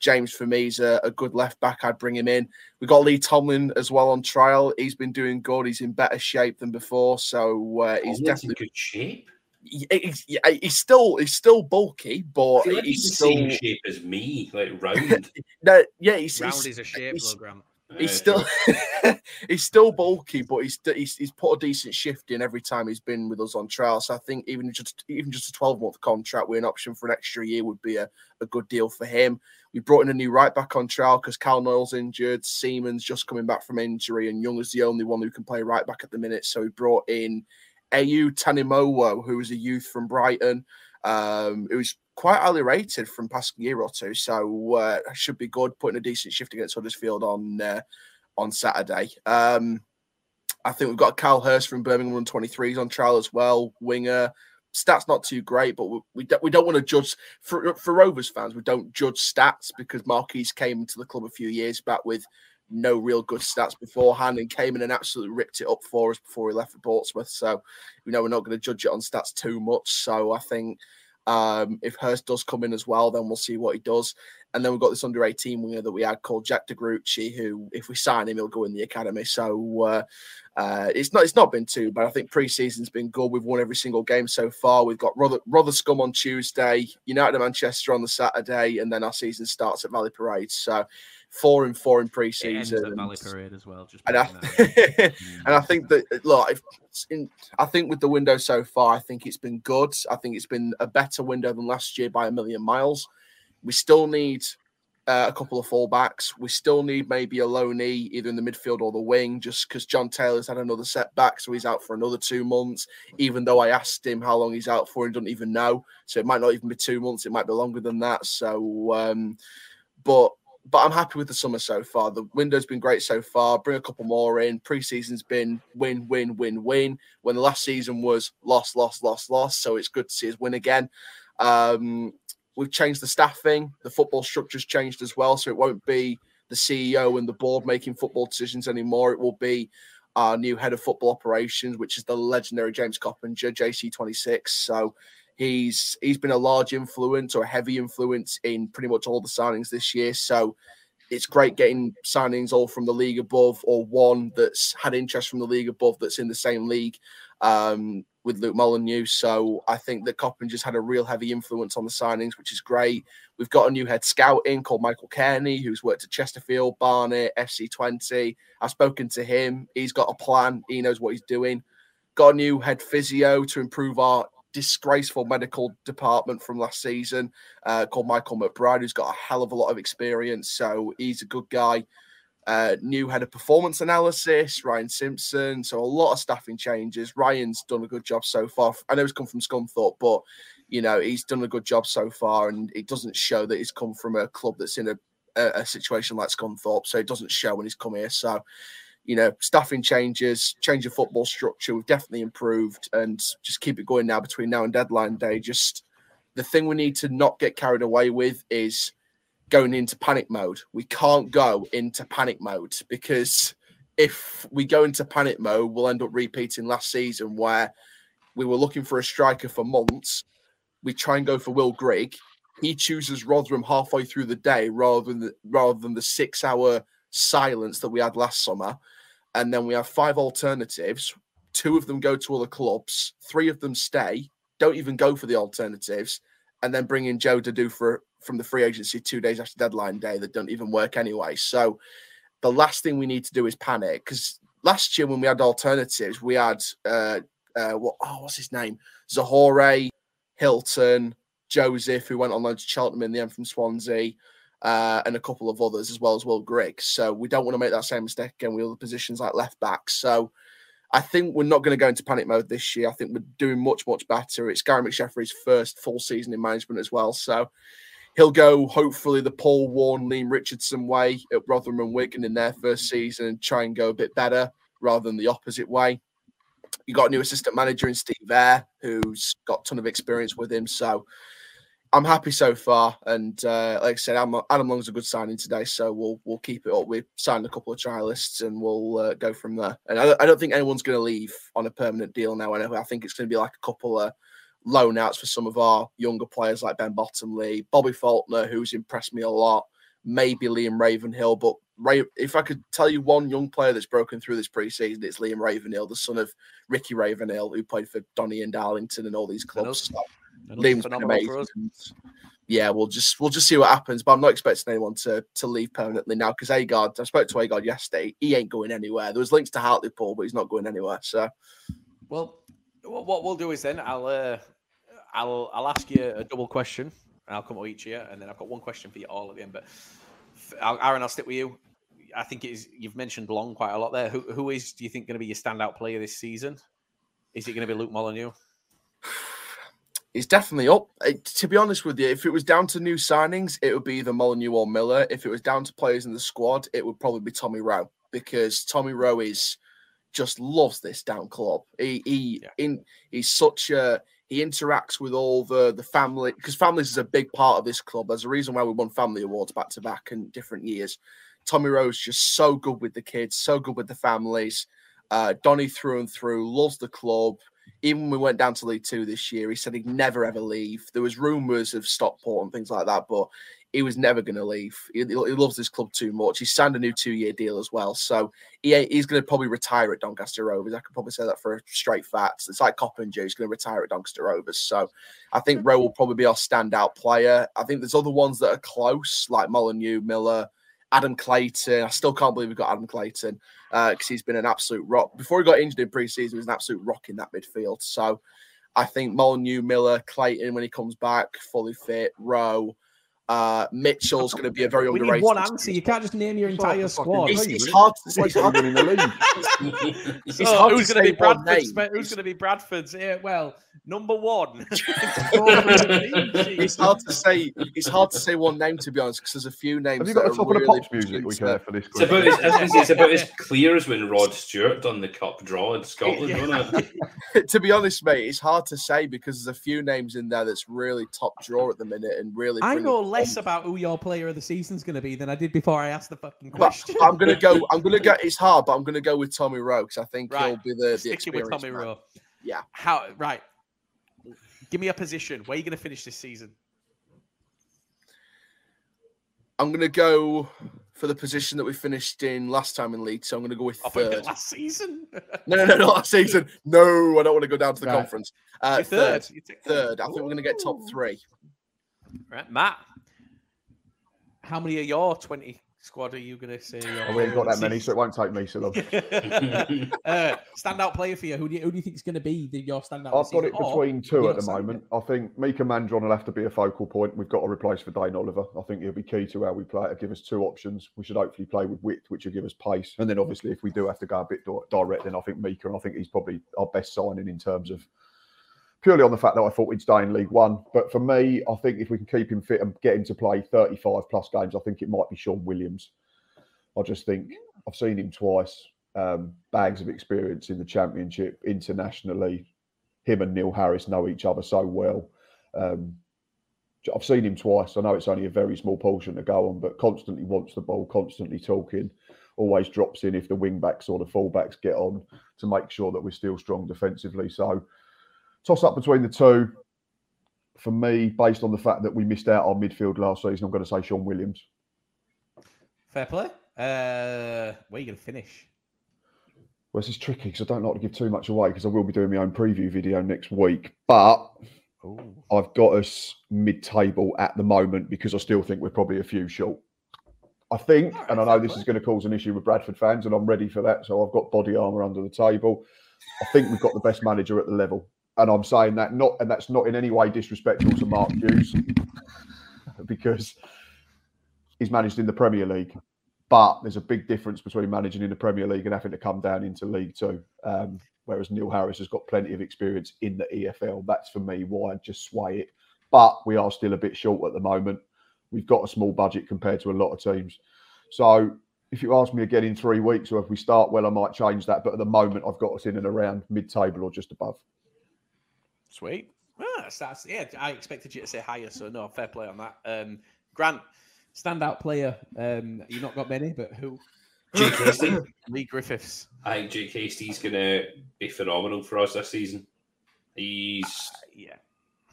James, for me, is a, a good left back. I'd bring him in. We got Lee Tomlin as well on trial. He's been doing good. He's in better shape than before, so uh, he's He's in definitely good shape. he- he's, he's still he's still bulky, but like he's he's the still same shape as me, like round. no, yeah, he's, Round he's, is a shape, he's- though, Grant. He's still he's still bulky, but he's, he's he's put a decent shift in every time he's been with us on trial. So I think even just even just a twelve month contract with an option for an extra year would be a, a good deal for him. We brought in a new right back on trial because Cal Knoyle's injured, Seaman's just coming back from injury, and Young is the only one who can play right back at the minute. So we brought in Au Tanimowo, who was a youth from Brighton, um, who's quite highly rated from past year or two. So uh, should be good, putting a decent shift against Huddersfield on uh, on Saturday. Um, I think we've got Cal Hurst from Birmingham 23s on trial as well. Winger stats not too great, but we we don't, we don't want to judge for for Rovers fans. We don't judge stats because Marquis came into the club a few years back with no real good stats beforehand and came in and absolutely ripped it up for us before he left for Portsmouth. So you know we're not going to judge it on stats too much. So I think um, if Hurst does come in as well, then we'll see what he does. And then we've got this under 18 winger that we had called Jack De Grucci, who, if we sign him, he'll go in the academy. So uh, uh, it's not it's not been too bad. I think pre-season's been good. We've won every single game so far. We've got Rother, Rotherscombe on Tuesday, United of Manchester on the Saturday, and then our season starts at Valley Parade. So four and four in It pre-season. at Valley Parade as well. Just and I, and I think that look, if, in, I think with the window so far, I think it's been good. I think it's been a better window than last year by a million miles. We still need uh, a couple of fullbacks. We still need maybe a loanee either in the midfield or the wing, just because John Taylor's had another setback, so he's out for another two months. Even though I asked him how long he's out for, he doesn't even know. So it might not even be two months; it might be longer than that. So, um, but but I'm happy with the summer so far. The window's been great so far. Bring a couple more in. Preseason's been win, win, win, win. When the last season was loss, loss, loss, loss. So it's good to see us win again. Um, we've changed the staffing. The football structure's changed as well. So it won't be the CEO and the board making football decisions anymore. It will be our new head of football operations, which is the legendary James Coppinger, JC26. So He's he's been a large influence or a heavy influence in pretty much all the signings this year. So it's great getting signings all from the league above or one that's had interest from the league above that's in the same league um, with Luke Molyneux. So I think that Coppinger's had a real heavy influence on the signings, which is great. We've got a new head scout in called Michael Kearney, who's worked at Chesterfield, Barnet, FC20. I've spoken to him. He's got a plan. He knows what he's doing. Got a new head physio to improve our disgraceful medical department from last season uh, called Michael McBride, who's got a hell of a lot of experience. So he's a good guy. Uh, new head of performance analysis, Ryan Simpson. So a lot of staffing changes. Ryan's done a good job so far. I know he's come from Scunthorpe, but you know he's done a good job so far, and it doesn't show that he's come from a club that's in a, a, a situation like Scunthorpe. So it doesn't show when he's come here. So you know, staffing changes, change of football structure. We've definitely improved and just keep it going now between now and deadline day. Just the thing we need to not get carried away with is going into panic mode. We can't go into panic mode because if we go into panic mode, we'll end up repeating last season where we were looking for a striker for months. We try and go for Will Grigg. He chooses Rotherham halfway through the day rather than the, rather than the six hour silence that we had last summer and then we have five alternatives. Two of them go to other clubs, three of them stay, don't even go for the alternatives, and then bring in Joe Dodoo from the free agency two days after deadline day that don't even work anyway. So the last thing we need to do is panic because last year when we had alternatives, we had uh, uh what oh what's his name? Zahore, Hilton, Joseph, who went on loan to Cheltenham in the end from Swansea uh, and a couple of others as well as Will Grigg. So we don't want to make that same mistake again with other positions like left back. So I think we're not going to go into panic mode this year. I think we're doing much, much better. It's Gary McSheffrey's first full season in management as well. So he'll go hopefully the Paul Warne, Leam Richardson way at Rotherham and Wigan in their first season and try and go a bit better rather than the opposite way. You got a new assistant manager in Steve Eyre, who's got a ton of experience with him. So I'm happy so far, and uh, like I said, Adam, Adam Long's a good signing today, so we'll we'll keep it up. We've signed a couple of trialists, and we'll uh, go from there. And I, I don't think anyone's going to leave on a permanent deal now. I think it's going to be like a couple of loan outs for some of our younger players, like Ben Bottomley, Bobby Faulkner, who's impressed me a lot. Maybe Liam Ravenhill, but Ray, if I could tell you one young player that's broken through this preseason, it's Liam Ravenhill, the son of Ricky Ravenhill, who played for Donny and Darlington and all these clubs. Liam's been amazing. Yeah, we'll just we'll just see what happens. But I'm not expecting anyone to to leave permanently now because Agard, I spoke to Agard yesterday. He ain't going anywhere. There was links to Hartlepool, but he's not going anywhere. So, well, what we'll do is then I'll uh, I'll I'll ask you a double question, and I'll come to each of you, and then I've got one question for you all at the end. But Aaron, I'll stick with you. I think it is, you've mentioned Long quite a lot there. Who who is do you think going to be your standout player this season? Is it going to be Luke Molyneux? He's definitely up. to be honest with you, if it was down to new signings, it would be either Molyneux or Miller. If it was down to players in the squad, it would probably be Tommy Rowe because Tommy Rowe is just loves this down club. He he yeah. in he's such a he interacts with all the the family because families is a big part of this club. There's a reason why we won family awards back to back in different years. Tommy Rowe's just so good with the kids, so good with the families. Uh, Donny through and through loves the club even when we went down to League Two this year, he said he'd never ever leave. There was rumours of Stockport and things like that, but he was never going to leave. He, he, loves this club too much. He signed a new two-year deal as well, so he, he's going to probably retire at Doncaster Rovers. I could probably say that for a straight fact. It's like Coppinger. He's going to retire at Doncaster Rovers. So I think Rowe will probably be our standout player. I think there's other ones that are close, like Molyneux, Miller. Adam Clayton. I still can't believe we've got Adam Clayton because uh, he's been an absolute rock. Before he got injured in preseason, he was an absolute rock in that midfield. So I think Molyneux, Miller, Clayton, when he comes back, fully fit, Rowe. Uh, Mitchell's going to be a very We need underrated. one answer. You can't just name your entire the squad. It's, it's hard to say. It's hard, winning the league. So who's going to be Bradford's? Who's going to be Bradford's? Yeah, well, number one. It's hard to say. It's hard to say one name to be honest, because there's a few names. Have you that got a are top of the pop music we distinct. can for this It's about, quiz? as, it's about as clear as when Rod Stewart done the cup draw in Scotland, wasn't it? to be honest, mate, it's hard to say because there's a few names in there that's really top draw at the minute and really. I brilliant know less about who your player of the season's going to be than I did before I asked the fucking But question. I'm gonna go. I'm gonna go. It's hard, but I'm gonna go with Tommy Rowe because I think he'll be the the Sticking with Tommy man. Rowe. Yeah. How? Right. Give me a position. Where are you going to finish this season? I'm gonna go for the position that we finished in last time in league. So I'm gonna go with I third. last season. No, no, no, not last season. No, I don't want to go down to the Right. conference. Uh, third, third. Third. I think we're going to get top three. Right, Matt. How many of your twenty squad are you going to say? Oh, we ain't got that many, so it won't take me so long. uh, standout player for you. Who do you, who do you think is going to be the, your standout? I've got it between two at the moment. I think Mika Mandron will have to be a focal point. We've got to replace Vadaine Oliver. I think he'll be key to how we play. It'll give us two options. We should hopefully play with width, which will give us pace. And then obviously, if we do have to go a bit direct, then I think Mika, and I think he's probably our best signing in terms of purely on the fact that I thought he'd stay in League One. But for me, I think if we can keep him fit and get him to play 35 plus games, I think it might be Shaun Williams. I just think I've seen him twice. Um, bags of experience in the Championship, internationally. Him and Neil Harris know each other so well. Um, I've seen him twice. I know it's only a very small portion to go on, but constantly wants the ball, constantly talking, always drops in if the wing backs or the fullbacks get on to make sure that we're still strong defensively. So, toss up between the two. For me, based on the fact that we missed out on midfield last season, I'm going to say Shaun Williams. Fair play. Uh, where are you going to finish? Well, this is tricky because I don't like to give too much away because I will be doing my own preview video next week. But Oh, I've got us mid-table at the moment because I still think we're probably a few short. I think, right, and I know this is going to cause an issue with Bradford fans, and I'm ready for that. So I've got body armour under the table. I think we've got the best manager at the level, and I'm saying that not, and that's not in any way disrespectful to Mark Hughes, because he's managed in the Premier League. But there's a big difference between managing in the Premier League and having to come down into League Two. Um, whereas Neil Harris has got plenty of experience in the EFL. That's for me why I just sway it. But we are still a bit short at the moment. We've got a small budget compared to a lot of teams. So if you ask me again in three weeks, or if we start well, I might change that. But at the moment, I've got us in and around mid-table or just above. Sweet. Ah, that's, that's, yeah, I expected you to say higher, so no, fair play on that. Um, Grant, standout player. Um, you not got many, but who? Jake Hastie. Leigh Griffiths. I think Jake Hastie's going to be phenomenal for us this season. He's Yeah.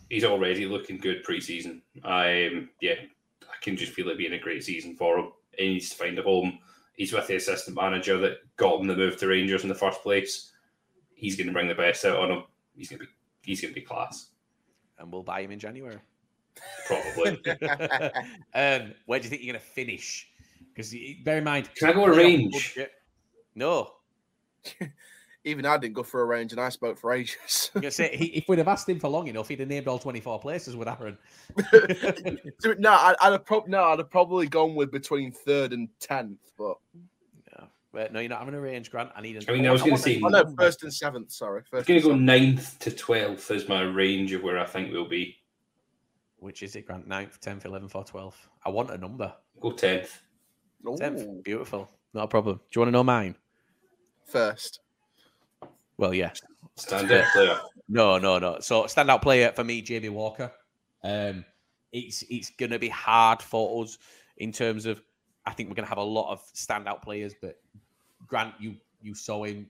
he's already looking good pre-season. Um, yeah, I can just feel it being a great season for him. He needs to find a home. He's with the assistant manager that got him the move to Rangers in the first place. He's going to bring the best out on him. He's going to be he's going to be class, And we'll buy him in January. probably. um, where do you think you're going to finish? Because bear in mind, Can I go a range? No. Even I didn't go for a range, and I spoke for ages. I'm going to say, he, if we'd have asked him for long enough, he'd have named all 24 places with Aaron. No, I, I'd have prob- no, I'd have probably gone with between third and tenth, but no. Wait, no, you're not having a range, Grant. I need a. I mean, I was gonna say- oh no, first and seventh. Sorry, I'm going to go seventh. ninth to twelfth as my range of where I think we'll be. Which is it, Grant? Ninth, 10th, 11th, or 12th? I want a number. Go tenth. 10th. Beautiful. Not a problem. Do you want to know mine? First. Well, yeah. Stand up player. No, no, no. So standout player for me, Jamie Walker. Um, it's it's going to be hard for us in terms of. I think we're going to have a lot of standout players, but Grant, you you saw him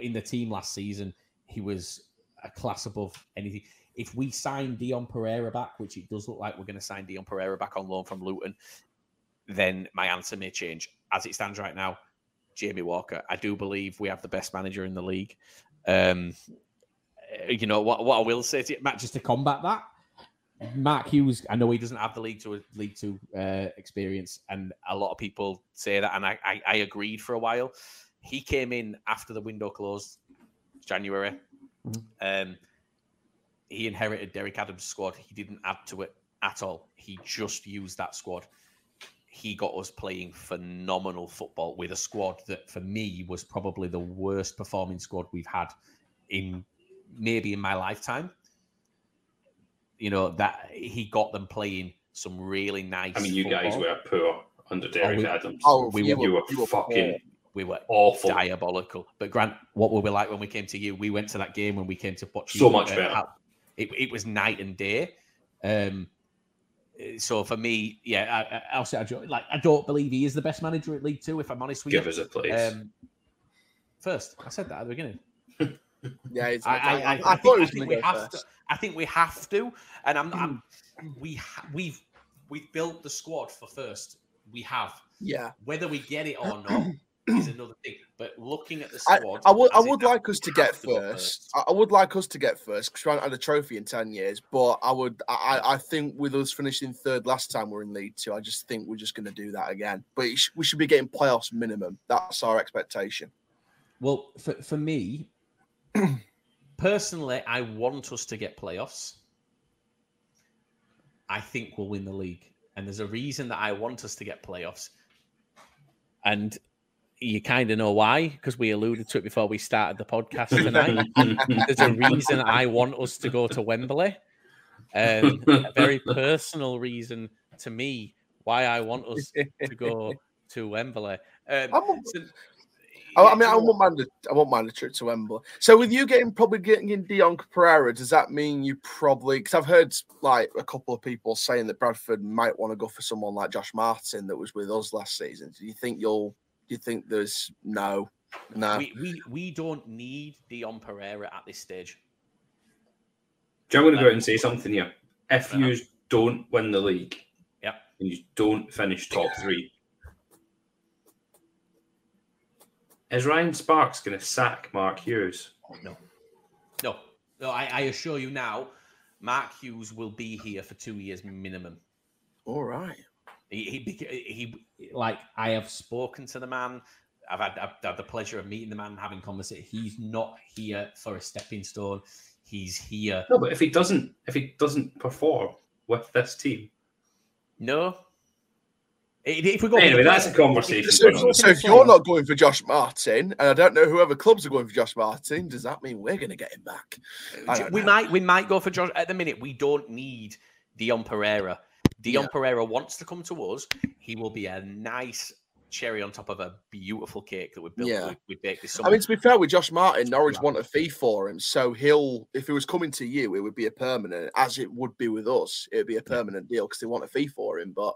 in the team last season. He was a class above anything. If we sign Dion Pereira back, which it does look like we're going to sign Dion Pereira back on loan from Luton, then my answer may change. As it stands right now, Jamie Walker. I do believe we have the best manager in the league. Um, you know what? What I will say to you, Matt, Just to combat that, Mark Hughes, I know he doesn't have the League Two, League Two uh, experience, and a lot of people say that, and I, I, I agreed for a while. He came in after the window closed, January. Mhm. Um, he inherited Derek Adams' squad. He didn't add to it, at all. He just used that squad. He got us playing phenomenal football with a squad that, for me, was probably the worst performing squad we've had in maybe in my lifetime. You know that he got them playing some really nice. I mean, you guys were poor under Derek we- Adams. Oh, We you were- you were you were fucking we were awful. diabolical. But Grant, what were we like when we came to you? We went to that game when we came to watch So you, much uh, better. how- It, it was night and day. Um, so for me, yeah, I, I, I'll say I don't, like I don't believe he is the best manager at League Two. If I'm honest with Give you, us a place. um, first I said that at the beginning. Yeah, it's, I, I, I, I, I think, thought I was think going we to go have to. I think we have to, and I'm, I'm hmm. we ha- we've we've built the squad for first. We have Yeah, whether we get it or not is another thing. But looking at the squad, I would I as it would like us to get have to go first. I, I would like us to get first because we haven't had a trophy in ten years. But I would I, I think with us finishing third last time we're in League Two, I just think we're just going to do that again. But it sh- we should be getting playoffs minimum. That's our expectation. Well, for, for me, personally, I want us to get playoffs. I think we'll win the league. And there's a reason that I want us to get playoffs. And you kind of know why, because we alluded to it before we started the podcast tonight. there's a reason I want us to go to Wembley. Um, a very personal reason to me why I want us to go to Wembley. Um, I'm- so- I, I mean, I won't mind the I won't mind the trip to Wembley. So, with you getting probably getting in Dion Pereira, does that mean you probably? Because I've heard like a couple of people saying that Bradford might want to go for someone like Josh Martin that was with us last season. Do you think you'll? Do you think there's no, no? we, we we don't need Dion Pereira at this stage. Joe, I'm going to go out and say something here. If Uh-huh. you don't win the league, yeah, and you don't finish top three, is Ryan Sparks going to sack Mark Hughes? No, no, no. I, I assure you now, Mark Hughes will be here for two years minimum. All right. He, he, he, like I have spoken to the man. I've had, I've had the pleasure of meeting the man, having conversation. He's not here for a stepping stone. He's here. No, but if he doesn't, if he doesn't perform with this team, No. If if we go anyway, that's a conversation. So, going so if you're not going for Josh Martin, and I don't know whoever clubs are going for Josh Martin, does that mean we're going to get him back? Uh, we know. might we might go for Josh at the minute. We don't need Dion Pereira. Dion Yeah. Pereira wants to come to us. He will be a nice cherry on top of a beautiful cake that we built. Yeah. We, we baked this summer. I mean, to be fair with Josh Martin, Norwich want a fee for him, so he'll. If he was coming to you, it would be a permanent, as it would be with us. It would be a permanent deal because they want a fee for him. But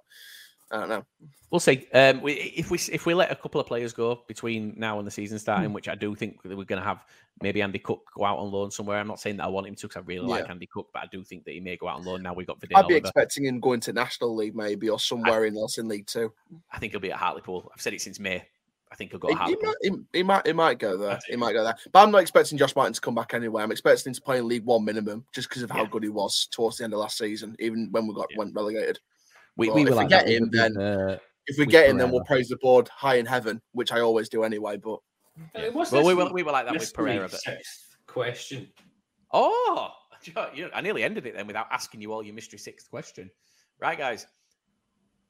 I don't know. we'll see. Um, we, if we if we let a couple of players go between now and the season starting, which I do think that we're going to have maybe Andy Cook go out on loan somewhere. I'm not saying that I want him to because I really like Andy Cook, but I do think that he may go out on loan now. we've got Vadaine. I'd be Oliver. expecting him going to National League maybe or somewhere in else in League Two. I think he'll be at Hartlepool. I've said it since May. I think he'll go He, he might, he, he might, he might go there. He might go there. But I'm not expecting Josh Martin to come back anyway. I'm expecting him to play in League One minimum, just because of how Yeah. good he was towards the end of last season, even when we got Yeah. went relegated. We, Well, we if were we get that him, then- uh, If we With get him, then we'll praise the board high in heaven, which I always do anyway. But what's well, we were, we were like that with Pereira. But, sixth question. oh, you know, I nearly ended it then without asking you all your mystery sixth question. Right, guys,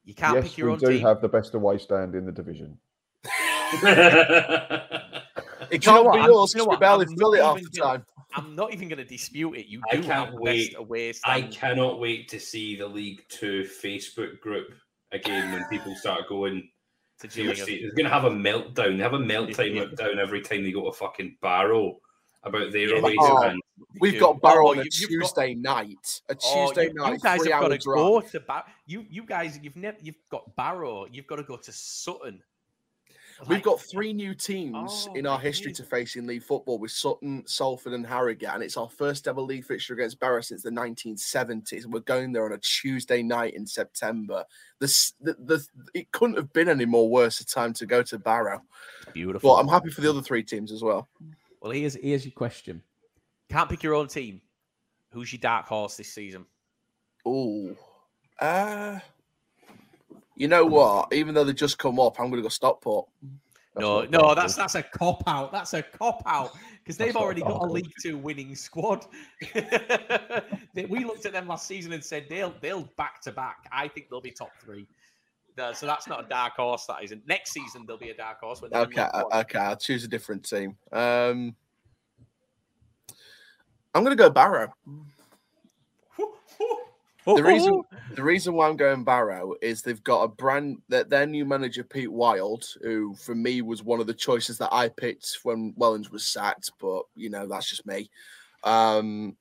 you can't yes, pick your we own do team. have the best away stand in the division. it Do you know can't what? be yours. you know 'cause we what? barely I'm fill it half the time. I'm not even going to dispute it. You I do can't have the wait. best away I cannot wait to see the League Two Facebook group again when people start going. to Seriously, they're going to have a meltdown. They have a meltdown Yeah. meltdown every time they go to fucking Barrow about their Yeah, away oh. We've do. got Barrow Oh, on a you- you've got- Tuesday night. A Oh, Tuesday you, night. you guys three have got hour to go to Bar- you. You guys, you've never. You've got Barrow. You've got to go to Sutton. We've got three new teams Oh, in our history to face in league football with Sutton, Salford, and Harrogate, and it's our first ever league fixture against Barrow since the 1970s. We're going there on a Tuesday night in September. This, the, the, it couldn't have been any more worse a time to go to Barrow. beautiful. But I'm happy for the other three teams as well. Well, here's here's your question. Can't pick your own team. Who's your dark horse this season? Oh, uh, you know what? Even though they just come up, I'm going to go Stockport. That's no, no, possible. that's that's a cop out. That's a cop out because they've already got a League Two winning squad. We looked at them last season and said they'll they'll back to back. I think they'll be top three. So that's not a dark horse. That isn't. Next season there'll be a dark horse. When they're Okay, okay, I'll choose a different team. Um, I'm going to go Barrow. The reason the reason why I'm going Barrow is they've got a brand that their new manager Pete Wild, who for me was one of the choices that I picked when Wellens was sacked, but you know that's just me. Um,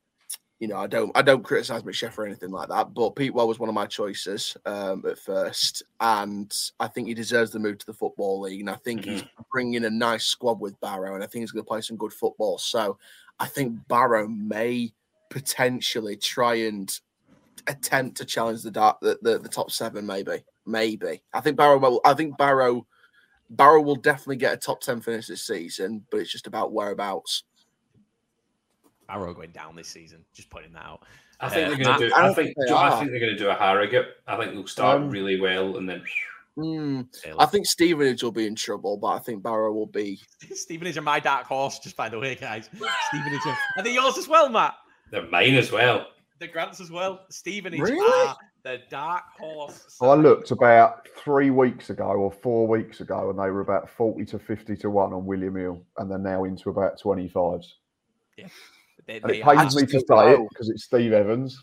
you know I don't I don't criticize McSheffrey or anything like that, but Pete Wild was one of my choices um, at first, and I think he deserves the move to the football league, and I think he's bringing a nice squad with Barrow, and I think he's going to play some good football. So I think Barrow may potentially try and attempt to challenge the dark the, the, the top seven maybe maybe i think barrow will i think barrow barrow will definitely get a top 10 finish this season but it's just about whereabouts Arrow going down this season. Just putting that out. I think Uh, they're going to do. I I don't think. think they I are. think they're going to do a Harrogate. I think they'll start Um, really well and then. Taylor. i think stevenage will be in trouble but i think barrow will be Stevenage are my dark horse. Just by the way, guys. Stevenage are. I think yours as well, Matt. They're mine as well. The Grants as well. Stevenage Really? are the dark horse. I looked about three weeks ago or four weeks ago, and they were about forty to fifty to one on William Hill, and they're now into about twenty fives. They, And they it pains me to say it because it's Steve Evans.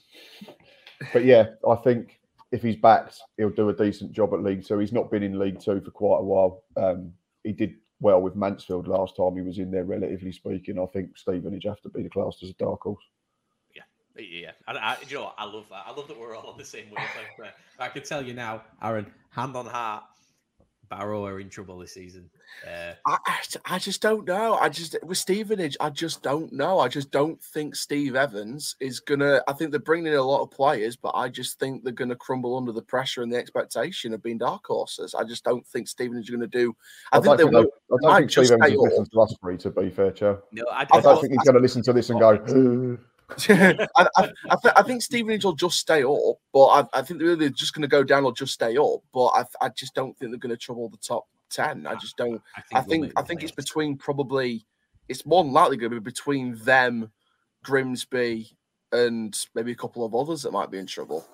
But yeah, I think if he's backed, he'll do a decent job at League Two. He's not been in League Two for quite a while. Um, he did well with Mansfield last time he was in there, relatively speaking. I think Stevenage have to be the classed as a dark horse. Yeah, I, I, you know what? I love that. I love that we're all on the same wavelength. there. I can tell you now, Aaron, hand on heart, Barrow are in trouble this season. Uh, I, I- I just don't know. I just with Stevenage, I just don't know. I just don't think Steve Evans is gonna. I think they're bringing in a lot of players, but I just think they're gonna crumble under the pressure and the expectation of being dark horses. I just don't think Stevenage are gonna do. I, think they think, will. they- I don't think just Steve Evans stay has listened to us three, to be fair, Joe. no, I, I I, don't think he's going to listen to this and go, I, I, I, th- I think Stevenage will just stay up, but I, I think they're just going to go down or just stay up. But I, I just don't think they're going to trouble the top ten. I just don't. I they'll think make I the think it's between probably it's more than likely going to be between them, Grimsby, and maybe a couple of others that might be in trouble.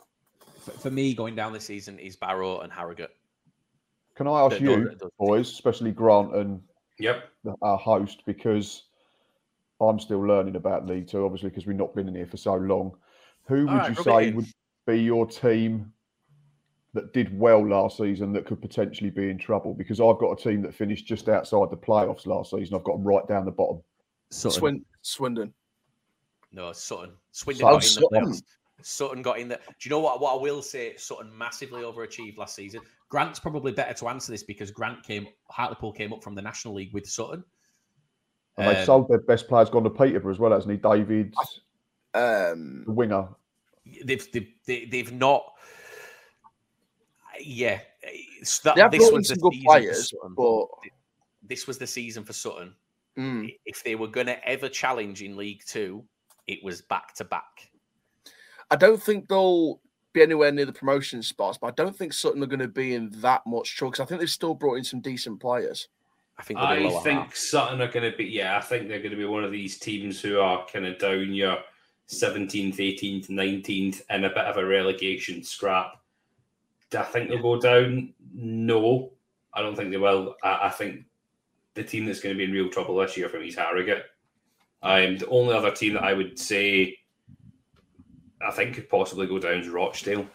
For, for me, going down this season is Barrow and Harrogate. Can I ask The- you, the- the- boys, especially Grant and Yep. our host, because I'm still learning about League Two, obviously, because we've not been in here for so long. Who would right, you say in. would be your team that did well last season that could potentially be in trouble? Because I've got a team that finished just outside the playoffs last season. I've got them right down the bottom. Sutton. Swin- Swindon. No, Sutton. Swindon Sutton. got in the Sutton. playoffs. Sutton got in the. Do you know what? What I will say, Sutton massively overachieved last season. Grant's probably better to answer this because Grant came, Hartlepool came up from the National League with Sutton. And they've Um, sold their best players, gone to Peterborough as well, hasn't he? David, Um, the winger. They've they've, they, they've not. Yeah, it's that, they have this brought in was the some good season for players, Sutton. but This was the season for Sutton. mm, If they were going to ever challenge in League Two, it was back to back. I don't think they'll be anywhere near the promotion spots. But I don't think Sutton are going to be in that much trouble because I think they've still brought in some decent players. I think. I think half. Sutton are going to be. Yeah, I think they're going to be one of these teams who are kind of down your 17th, 18th, 19th, and a bit of a relegation scrap. Do I think they'll go down? No, I don't think they will. I, I think the team that's going to be in real trouble this year for me is Harrogate. Um, the only other team that I would say I think could possibly go down is Rochdale.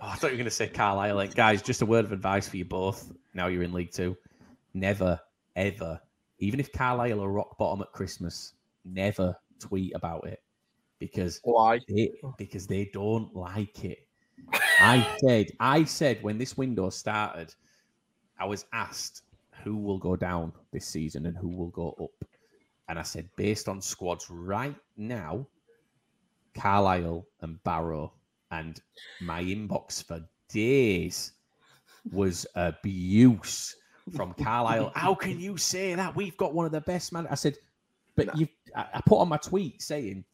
Oh, I thought you were going to say Carlisle. Like, guys, just a word of advice for you both. Now you're in League Two. Never, ever, even if Carlisle are rock bottom at Christmas, never tweet about it because Why? they because they don't like it. I said, I said when this window started, I was asked who will go down this season and who will go up. And I said, based on squads right now, Carlisle and Barrow, and my inbox for days was abuse from Carlisle. How can you say that? We've got one of the best man. I said, but No. you I I put on my tweet saying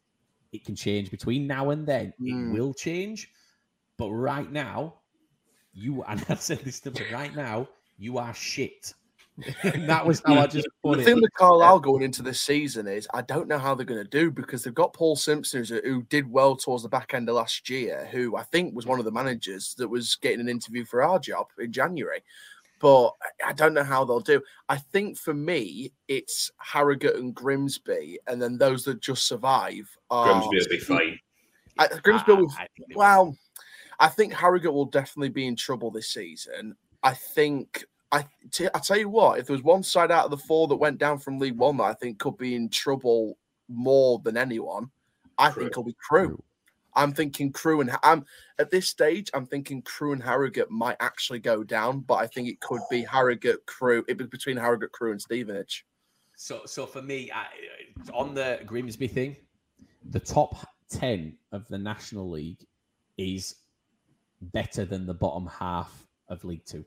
it can change between now and then. Mm. It will change. But right now, you and I said this to them right now, you are shit. that was how I just put The it. thing with Carlisle going into this season is I don't know how they're going to do because they've got Paul Simpson who did well towards the back end of last year, who I think was one of the managers that was getting an interview for our job in January. But I- I don't know how they'll do. I think for me, it's Harrogate and Grimsby, and then those that just survive are Grimsby will be fine. I, Grimsby. Ah, will- I- I think they will. well, I think Harrogate will definitely be in trouble this season. I think I t- I tell you what, if there was one side out of the four that went down from League One that I think could be in trouble more than anyone, I Crewe. think it'll be Crewe. I'm thinking Crewe and I'm at this stage. I'm thinking Crewe and Harrogate might actually go down, but I think it could be Harrogate Crewe. It was between Harrogate Crewe and Stevenage. So, so for me, I, on the Grimsby thing, the top ten of the National League is better than the bottom half of League Two.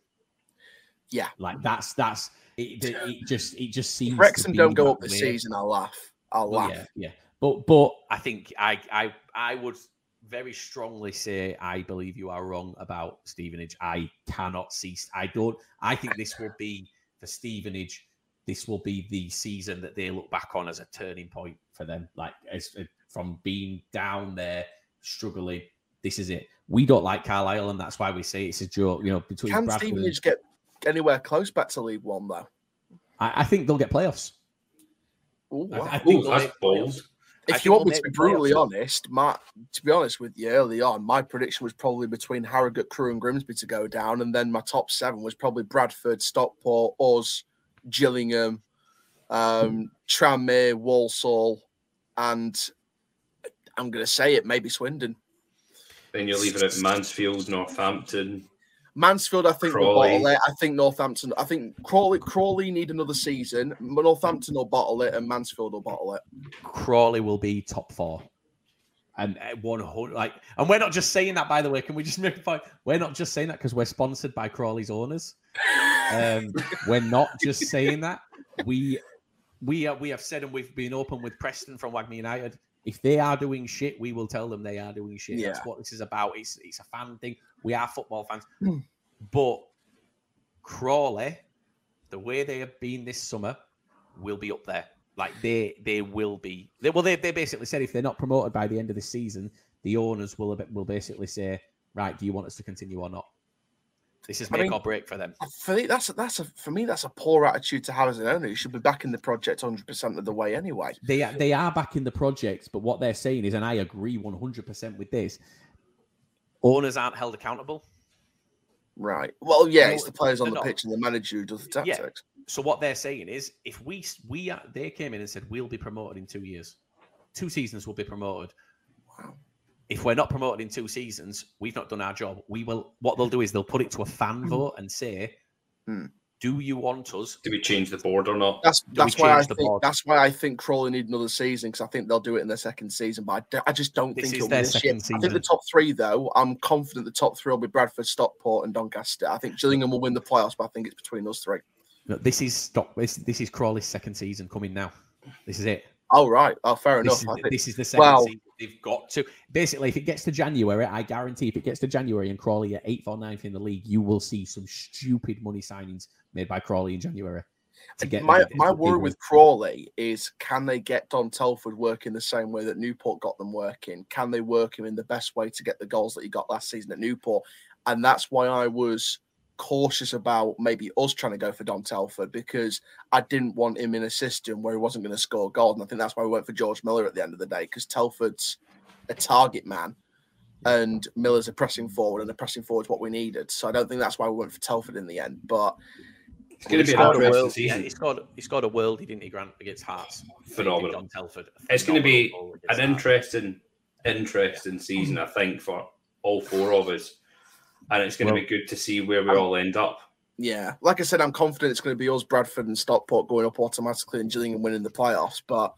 Yeah. like that's that's it. It, just it just seems. Wrexham don't go up this season, I'll laugh. I'll Well, oh, laugh. yeah, yeah. But but I think I I I would very strongly say I believe you are wrong about Stevenage. I cannot see. I don't. I think this will be for Stevenage. This will be the season that they look back on as a turning point for them. Like as uh, from being down there, struggling. This is it. We don't like Carlisle, and that's why we say it's a joke. You know, between Can Bradford and- Stevenage get anywhere close back to League One though? I, I think they'll get playoffs. Ooh, I- wow. I think Ooh, that's bold. playoffs. I if think you want me to be brutally honest, my to be honest with you, early on, my prediction was probably between Harrogate, Crewe, and Grimsby to go down, and then my top seven was probably Bradford, Stockport, us, Gillingham, um, Tranmere, Walsall, and I'm going to say it, maybe Swindon. Then you're leaving out Mansfield, Northampton. Mansfield, I think, will bottle it. I think Northampton. I think Crawley, Crawley need another season. Northampton will bottle it, and Mansfield will bottle it. Crawley will be top four. And uh, one hundred, like, and we're not just saying that. By the way, can we just make a point? We're not just saying that because we're sponsored by Crawley's owners. Um, we're not just saying that. We, we, are, we have said, and we've been open with Preston from WAGMI United. If they are doing shit, we will tell them they are doing shit. That's what this is about. It's it's a fan thing. We are football fans, Hmm. but Crawley, the way they have been this summer, will be up there. Like they they will be. They, well, they, they basically said if they're not promoted by the end of the season, the owners will will basically say, right, do you want us to continue or not? This is I make mean- or break for them. Uh, for me, that's a, that's a for me that's a poor attitude to have as an owner. You should be backing the project 100 percent of the way anyway. They are, they are back in the project, but what they're saying is, and I agree one hundred percent with this. Owners aren't held accountable. Right. Well, yeah, No, it's the players on the not. pitch and the manager who does the Yeah. tactics. So what they're saying is, if we we are, they came in and said we'll be promoted in two years, two seasons will be promoted. Wow. If we're not promoted in two seasons, we've not done our job. We will. What they'll do is they'll put it to a fan vote and say, Hmm. "Do you want us?" Do we change the board or not? That's that's why I think board? that's why I think Crawley need another season because I think they'll do it in their second season. But I just don't This think it'll be their this year. second I think the top three though, I'm confident the top three will be Bradford, Stockport, and Doncaster. I think Gillingham will win the playoffs, but I think it's between those three. No, this is stop. This this is Crawley's second season coming now. This is it. Oh right. Oh, fair This enough. is, I think, this is the second well- season they've got to. Basically, if it gets to January, I guarantee if it gets to January and Crawley at eighth or ninth in the league, you will see some stupid money signings made by Crawley in January. To get my my worry with Crawley is can they get Dom Telford working the same way that Newport got them working? Can they work him in the best way to get the goals that he got last season at Newport? And that's why I was cautious about maybe us trying to go for Dom Telford because I didn't want him in a system where he wasn't going to score goals. And I think that's why we went for George Miller at the end of the day because Telford's a target man and Miller's a pressing forward and a pressing forward is what we needed. So I don't think that's why we went for Telford in the end. But It's going to be He an scored a interesting world. Yeah, season. he scored. He scored a worldie, didn't he, Grant, against Hearts? Phenomenal. John Telford. It's going to be an against Hearts. interesting, interesting season, I think, for all four of us. And it's going to Well- be good to see where we all end up. Yeah, like I said, I'm confident it's going to be us, Bradford, and Stockport going up automatically, and Gillingham winning the playoffs. But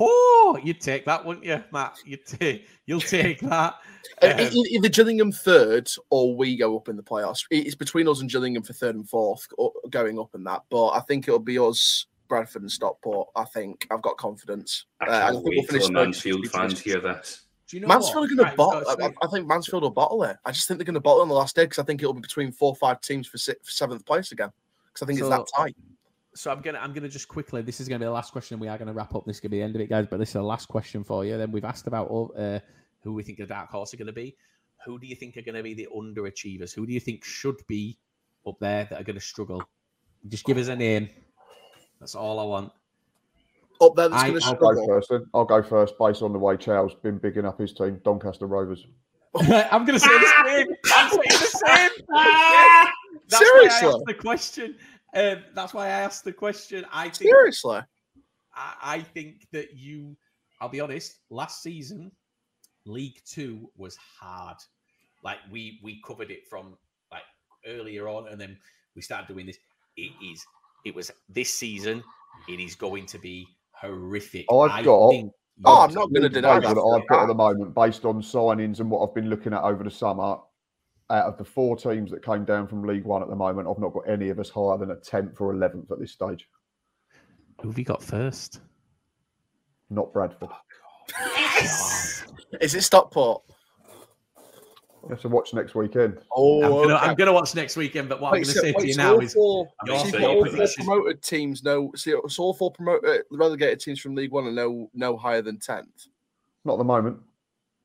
Oh, you'd take that, wouldn't you, Matt? You'd take, you'll take that. Um, either Gillingham third or we go up in the playoffs. It's between us and Gillingham for third and fourth going up in that. But I think it'll be us, Bradford, and Stockport. I think I've got confidence. I Uh, I can't think we'll wait till finish the third, Mansfield just to fans hear this. Do you know Mansfield what? are going to Right, bottle. I, I think Mansfield will bottle it. I just think they're going to bottle on the last day because I think it'll be between four or five teams for, for seventh place again. because I think it's that tight. So I'm gonna I'm gonna just quickly. This is gonna be the last question. We are gonna wrap up. This is gonna be the end of it, guys. But this is the last question for you. Then we've asked about uh, who we think the dark horse are gonna be. Who do you think are gonna be the underachievers? Who do you think should be up there that are gonna struggle? Just give us a name. That's all I want. Up there, that's I- going to I'll go first. Then. I'll go first based on the way Chow's been bigging up his team, Doncaster Rovers. I'm gonna say the same. I'm saying the same. That's Seriously? why I asked the question. Um, that's why I asked the question. I think Seriously, I, I think that you, I'll be honest, last season, League Two was hard. Like we we covered it from like earlier on, and then we started doing this. It is. It was this season. It is going to be horrific. Oh, I've I got- think Oh, I'm not gonna deny that that for a I've got at the moment, based on signings and what I've been looking at over the summer, out of the four teams that came down from League One at the moment, I've not got any of us higher than a tenth or eleventh at this stage. Who have you got first? Not Bradford. Oh, is it Stockport? You have to watch next weekend. Oh, I'm gonna, okay. I'm gonna watch next weekend, but what Wait, I'm gonna say to you so now all is four- I'm so not you've saying got all four promoted teams. No, so so all four promoted relegated teams from League One are no no higher than tenth. Not at the moment.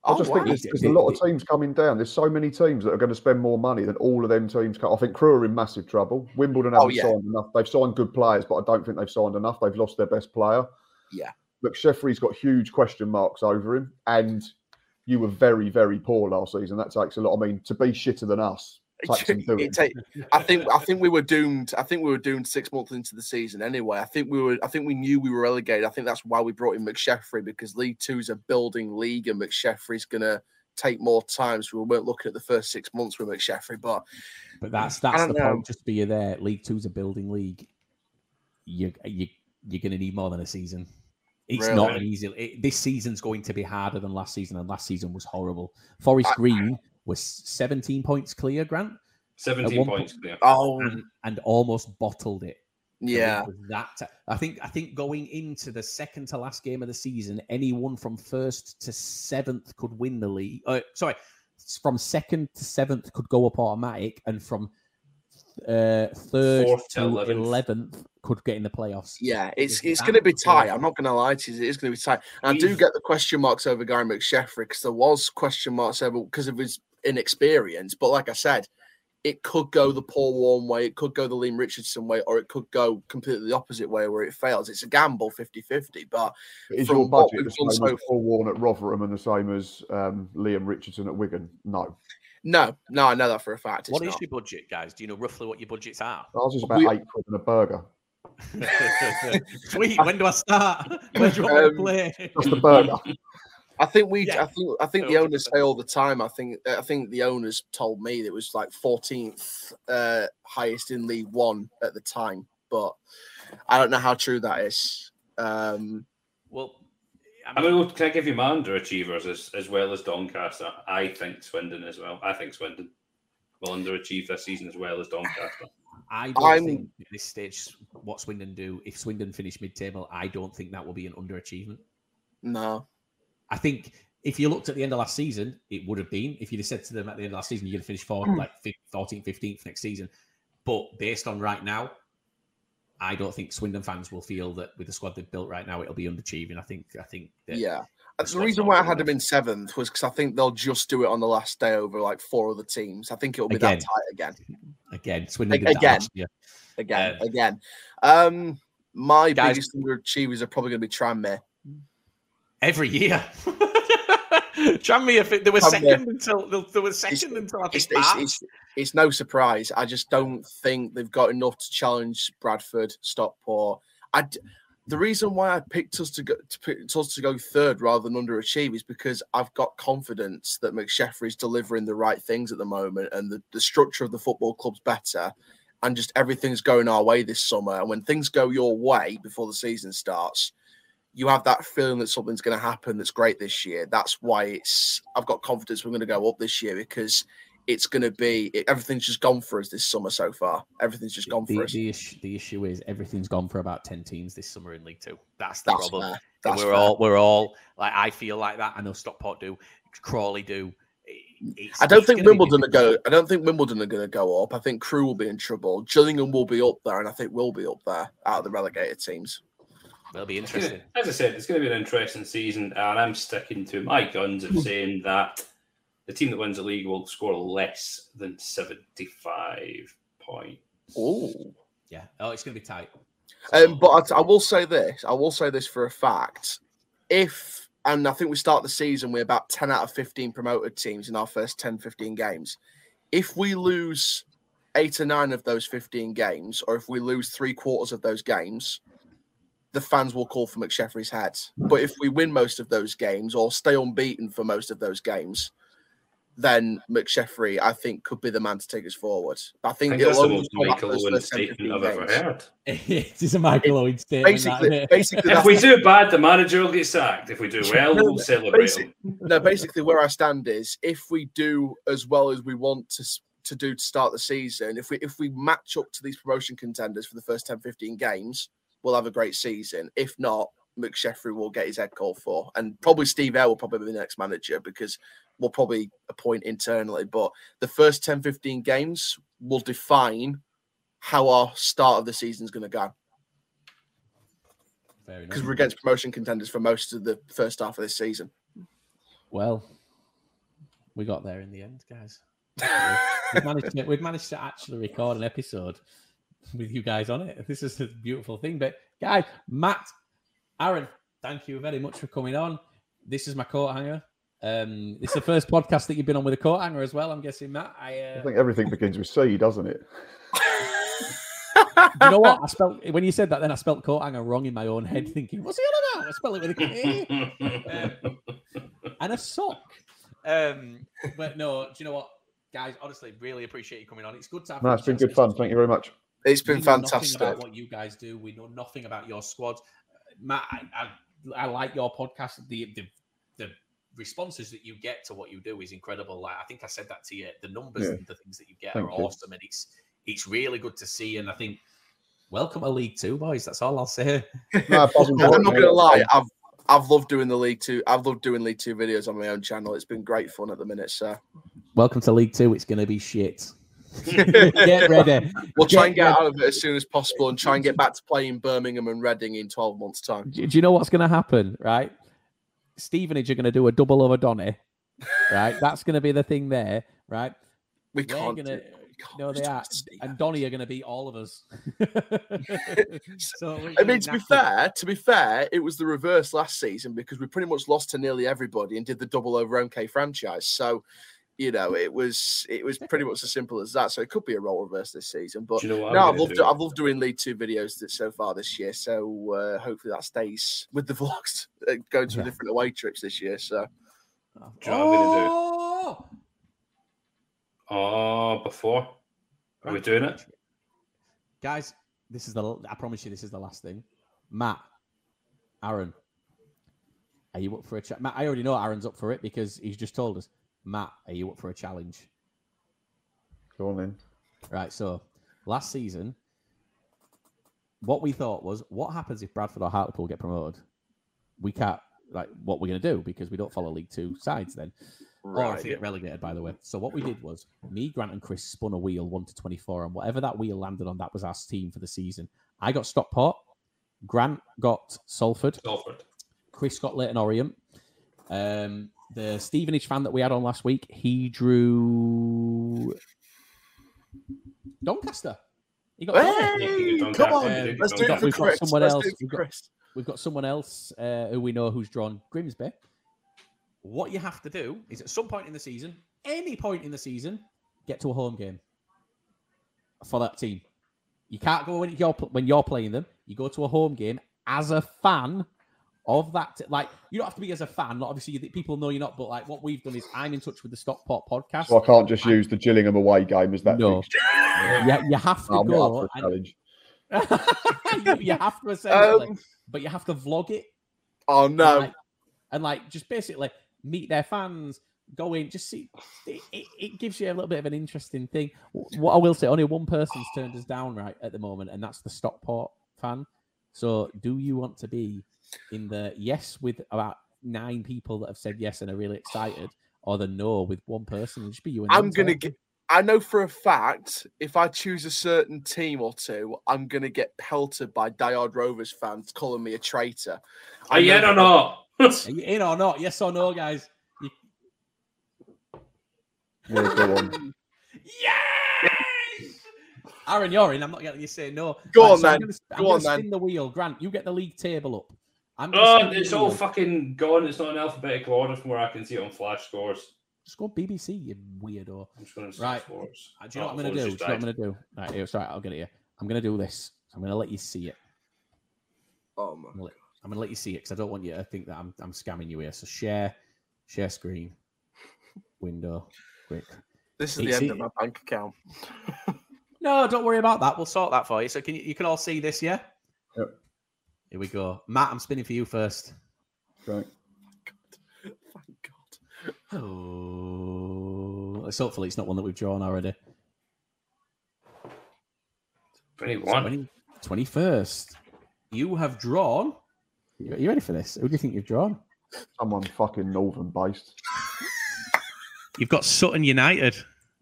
I Oh, just wow. think there's, there's a lot of teams coming down. There's so many teams that are going to spend more money than all of them teams. co- I think Crewe are in massive trouble. Wimbledon oh, haven't Oh, yeah. signed enough. They've signed good players, but I don't think they've signed enough. They've lost their best player. Yeah. McSheffrey's got huge question marks over him, and you were very, very poor last season. That takes a lot. I mean, to be shitter than us takes some doing. It take- I think I think we were doomed. I think we were doomed six months into the season anyway. I think we were. I think we knew we were relegated. I think that's why we brought in McSheffrey because League Two is a building league, and McSheffrey's gonna take more time. So we weren't looking at the first six months with McSheffrey, but But that's that's the know. point. Just be there. League Two's a building league. You you you're going to need more than a season. It's not an easy. It, this season's going to be harder than last season, and last season was horrible. Forest I- Green was 17 points clear, Grant, 17 one points clear. oh and, and almost bottled it. Yeah, was that ti- I think I think going into the second to last game of the season, anyone from first to seventh could win the league. Uh, sorry, from second to seventh could go up automatic, and from uh, third Fourth to to 11th. could get in the playoffs. yeah. It's it's going to be tight. I'm not going to lie to you. It is going to be tight. And I do get the question marks over Gary McSheffrey because there was question marks over because of his inexperience. But like I said, it could go the Paul Warne way, it could go the Leam Richardson way, or it could go completely the opposite way where it fails. It's a gamble 50 50. But Is your budget we've the same so as Paul Warne at Rotherham and the same as um, Leam Richardson at Wigan? No. No, no, I know that for a fact. It's What is not. your budget, guys? Do you know roughly what your budgets are? Ours is about We- eight quid and a burger. Sweet. When do I start? Where do you want Um, to play? Just a burger. I think we, Yeah. I think, I think the owners say all the time. I think, I think the owners told me that it was like 14th uh, highest in League One at the time, but I don't know how true that is. Um, Well, I mean, well, can I give you my underachievers as, as well as Doncaster? I think Swindon as well. I think Swindon will underachieve this season as well as Doncaster. I don't I'm- think at this stage what Swindon do. If Swindon finish mid-table, I don't think that will be an underachievement. no, I think if you looked at the end of last season, it would have been. If you'd have said to them at the end of last season, you're going to finish fourth, hmm. like 14th, 15th next season. But based on right now, I don't think Swindon fans will feel that with the squad they've built right now, it'll be underachieving. I think, I think, yeah. That's the reason why I had them in seventh was because I think they'll just do it on the last day over like four other teams. I think it'll be Again. that tight again, again, Swindon Ag- did that again. year. again, Um, again. Um, my Guys- biggest underachievers are probably going to be Tranmere. every year. Tranmere, if it- they were second until they, were second until I think it's, it's, it's, it's no surprise. I just don't think they've got enough to challenge Bradford, Stockport. I the reason why I picked us to go to pick us to go third rather than underachieve is because I've got confidence that McSheffrey's delivering the right things at the moment, and the, the structure of the football club's better, and just everything's going our way this summer. And when things go your way before the season starts, you have that feeling that something's going to happen that's great this year. That's why it's I've got confidence we're going to go up this year because it's going to be it, everything's just gone for us this summer so far. Everything's just gone the, for us. the, issue, the issue is everything's gone for about 10 teams this summer in League Two. That's the That's problem. We're fair. all we're all like I feel like that. I know Stockport do, Crawley do. it's, I don't think Wimbledon are go. I don't think Wimbledon are going to go up. I think Crewe will be in trouble. Gillingham will be up there, and I think we'll be up there out of the relegated teams. It'll be It's gonna- interesting. as I said, it's going to be an interesting season, and I'm sticking to my guns of saying that the team that wins the league will score less than 75 points. Oh. Yeah. Oh, it's going to be tight. Um, but I, I will say this. I will say this for a fact. If and I think we start the season with about 10 out of 15 promoted teams in our first 10, 15 games. If we lose eight or nine of those 15 games, or if we lose three quarters of those games, the fans will call for McSheffrey's head. But if we win most of those games or stay unbeaten for most of those games, then McSheffrey, I think, could be the man to take us forward. I I think, think it'll that's the most Michael Owen statement I've ever games. heard. it is a Michael Owen statement. that, Basically, isn't basically, If we do bad, the manager will get sacked. If we do well, No, we'll celebrate basic- him. no, basically where I stand is if we do as well as we want to to do to start the season, if we if we match up to these promotion contenders for the first 10, 15 games, we'll have a great season. If not, McSheffrey will get his head called for. And probably Steve Air will probably be the next manager because we'll probably appoint internally. But the first 10, 15 games will define how our start of the season is going to go. Because we're against promotion contenders for most of the first half of this season. Well, we got there in the end, guys. we've, managed to, we've managed to actually record an episode with you guys on it. This is a beautiful thing. But, guys, Matt, Aaron, thank you very much for coming on. This is my coat hanger. Um, it's the first podcast that you've been on with a coat hanger as well. I'm guessing, Matt. I, I uh, think everything begins with C, doesn't it? you know what? I spelled when you said that. Then I spelled coat hanger wrong in my own head, thinking, "What's he on about?" I spelled it with a K and a sock. Um, but no, do you know what, guys? Honestly, really appreciate you coming on. It's good to have. No, you it's been good fun. Thank you very much. It's been we know nothing fantastic. about what you guys do. We know nothing about your squad. Uh, Matt, I, I, I like your podcast. The, the the responses that you get to what you do is incredible. Like I think I said that to you. The numbers Yeah. and the things that you get Thank are you. awesome, and it's it's really good to see. And I think welcome to League Two, boys. That's all I'll say. No, I'm not gonna lie, I've I've loved doing the league two. I've loved doing league two videos on my own channel. It's been great fun at the minute. So Welcome to League Two. It's going to be shit. get ready. we'll try and Get get out of it as soon as possible and try and get back to playing Birmingham and Reading in 12 months' time. Do, you know what's going to happen? Right, Stevenage are going to do a double over Donny. Right, that's going to be the thing there. Right, We We're can't. gonna-. No, they are, and Donny are going to beat all of us. so I mean, to be fair, to be fair, it was the reverse last season because we pretty much lost to nearly everybody and did the double over MK franchise. So, you know, it was it was pretty much as simple as that. So it could be a role reverse this season. But you know no, I'm I've loved do? I've loved doing lead two videos that so far this year. So uh, hopefully that stays with the vlogs uh, going to Yeah. different away trips this year. So Do you know what I'm gonna do? Oh! Oh, before are we doing it? guys? This is the. I promise you, this is the last thing. Matt, Aaron, are you up for a chat? Matt, I already know Aaron's up for it because he's just told us. Matt, are you up for a challenge? Go on then. Right. So last season, what we thought was, what happens if Bradford or Hartlepool get promoted? We can't like what we're going to do because we don't follow League Two sides then. Or if they get relegated, by the way. So what we did was me, Grant, and Chris spun a wheel one to twenty-four, and whatever that wheel landed on, that was our team for the season. I got Stockport, Grant got Salford, Salford. Chris got Leyton Orient. Um, the Stevenage fan that we had on last week, he drew Doncaster. He got Doncaster. Hey, Don't come on, to let's do it Don't for We've got Chris. someone Let's else. do it We've for got- We've got someone else uh, who we know who's drawn Grimsby. What you have to do is at some point in the season, any point in the season, get to a home game for that team. You can't go when you're when you're playing them. You go to a home game as a fan of that. like you don't have to be as a fan. Not obviously people know you're not, but like what we've done is I'm in touch with the Stockport podcast. So I can't just use the Gillingham away game as that. No. fixture. you, you have to I'm go. up for and- challenge. you, you have to essentially, Um, but you have to vlog it Oh and, no. like, and like just basically meet their fans, go in, just see. It, it, it gives you a little bit of an interesting thing. What I will say, only one person's turned us down right at the moment, and that's the Stockport fan. So, do you want to be in the yes with about nine people that have said yes and are really excited, or the no with one person. It'll just be you and I'm gonna talking. get. I know for a fact if I choose a certain team or two, I'm gonna get pelted by diehard Rovers fans calling me a traitor. Are you in or not? Are you in or not? Yes or no, guys? You- Yeah, on. Yes! Aaron, you're in. I'm not getting you say no. Go Right, on, so I'm gonna, I'm Go gonna on, then. spin the wheel. Grant, you get the league table up. I'm gonna Oh, it's all wheel. fucking gone. It's not in alphabetical order from where I can see it on Flash Scores. Just go BBC, you weirdo. I'm just going to Right. Sports. Uh, Do you know Oh, what I'm gonna do? Do you know what I'm gonna do? Right, here, it's all right. I'll get it here. I'm gonna do this. I'm gonna let you see it. Oh my! I'm gonna let, I'm gonna let you see it because I don't want you to think that I'm I'm scamming you here. So share, share screen, window, quick. This is Hey, the end see- of my bank account. No, don't worry about that. We'll sort that for you. So can you, you can all see this, yeah? Yep. Here we go. Matt, I'm spinning for you first. Right. Thank God. Oh, let's hopefully it's not one that we've drawn already. 21. 20, 21st. You have drawn. Are you ready for this? Who do you think you've drawn? Someone fucking northern based. You've got Sutton United.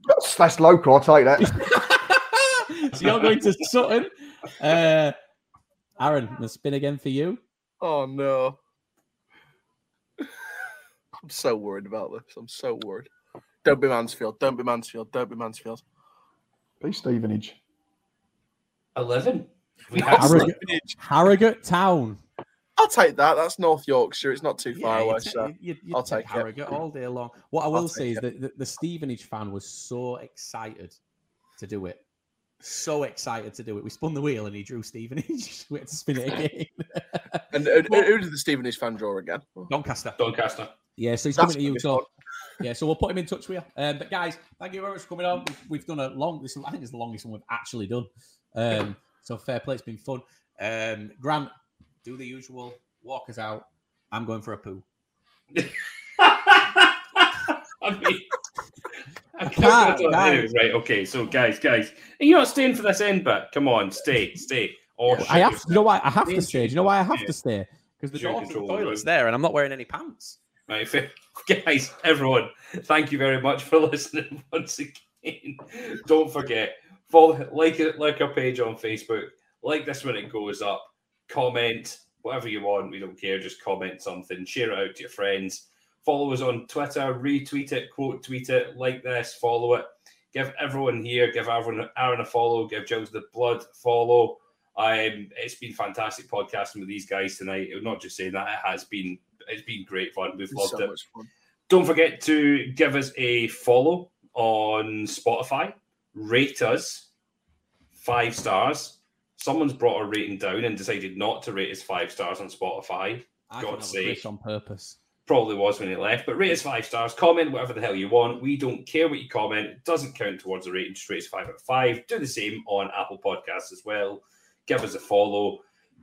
That's, that's local. I'll take that. so you're going to Sutton. Uh, Aaron, the spin again for you. Oh no! I'm so worried about this. I'm so worried. Don't be Mansfield. Don't be Mansfield. Don't be Mansfield. Be Stevenage. 11. We have Harrogate, Harrogate Town. I'll take that. That's North Yorkshire. It's not too far Yeah, away. you'd So you'd- you'd I'll take take it. Harrogate all day long. What I will say is that the, the Stevenage fan was so excited to do it. So excited to do it. We spun the wheel and he drew Stevenage. we had to spin it again. and who, who who did the Stevenage fan draw again? Doncaster. Doncaster. Yeah, so he's That's coming to you. So, yeah, so we'll put him in touch with you. Um, but guys, thank you very much for coming on. We've, we've done a long. This I think it's the longest one we've actually done. Um, so fair play. It's been fun. Um, Grant, do the usual. Walk us out. I'm going for a poo. I mean, I can't, can't. Right, okay, so guys, guys, you're you not staying for this end bit? Come on, stay, stay. Oh, or I have. You know why? I have to stay. Do you know why I have yeah. to stay? Because the Share door to the control of the toilet's there, and I'm not wearing any pants. Right, fair- guys, everyone, thank you very much for listening once again. Don't forget, follow, like it, like our page on Facebook, like this when it goes up, comment whatever you want. We don't care. Just comment something, share it out to your friends. Follow us on Twitter, retweet it, quote tweet it, like this, follow it. Give everyone here, give Aaron, Aaron a follow, give Jules the Blood a follow. Um, it's been fantastic podcasting with these guys tonight. I'm Not just saying that, it has been it's been great fun. We've It's loved so it. much fun. Don't forget to give us a follow on Spotify. Rate us five stars. Someone's brought a rating down and decided not to rate us five stars on Spotify. I God's think sake. On purpose. Probably was when he left, but rate us five stars. Comment whatever the hell you want. We don't care what you comment. It doesn't count towards the rating. Just rate us five out of five. Do the same on Apple Podcasts as well. Give us a follow.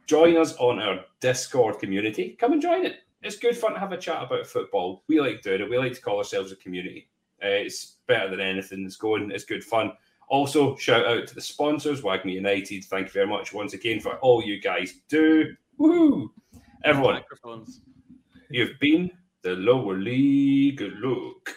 Join us on our Discord community. Come and join it. It's good fun to have a chat about football. We like doing it. We like to call ourselves a community. Uh, it's better than anything that's going. It's good fun. Also, shout out to the sponsors, WAGMI United. Thank you very much once again for all you guys do. Woo! Everyone. You've been the lower league look.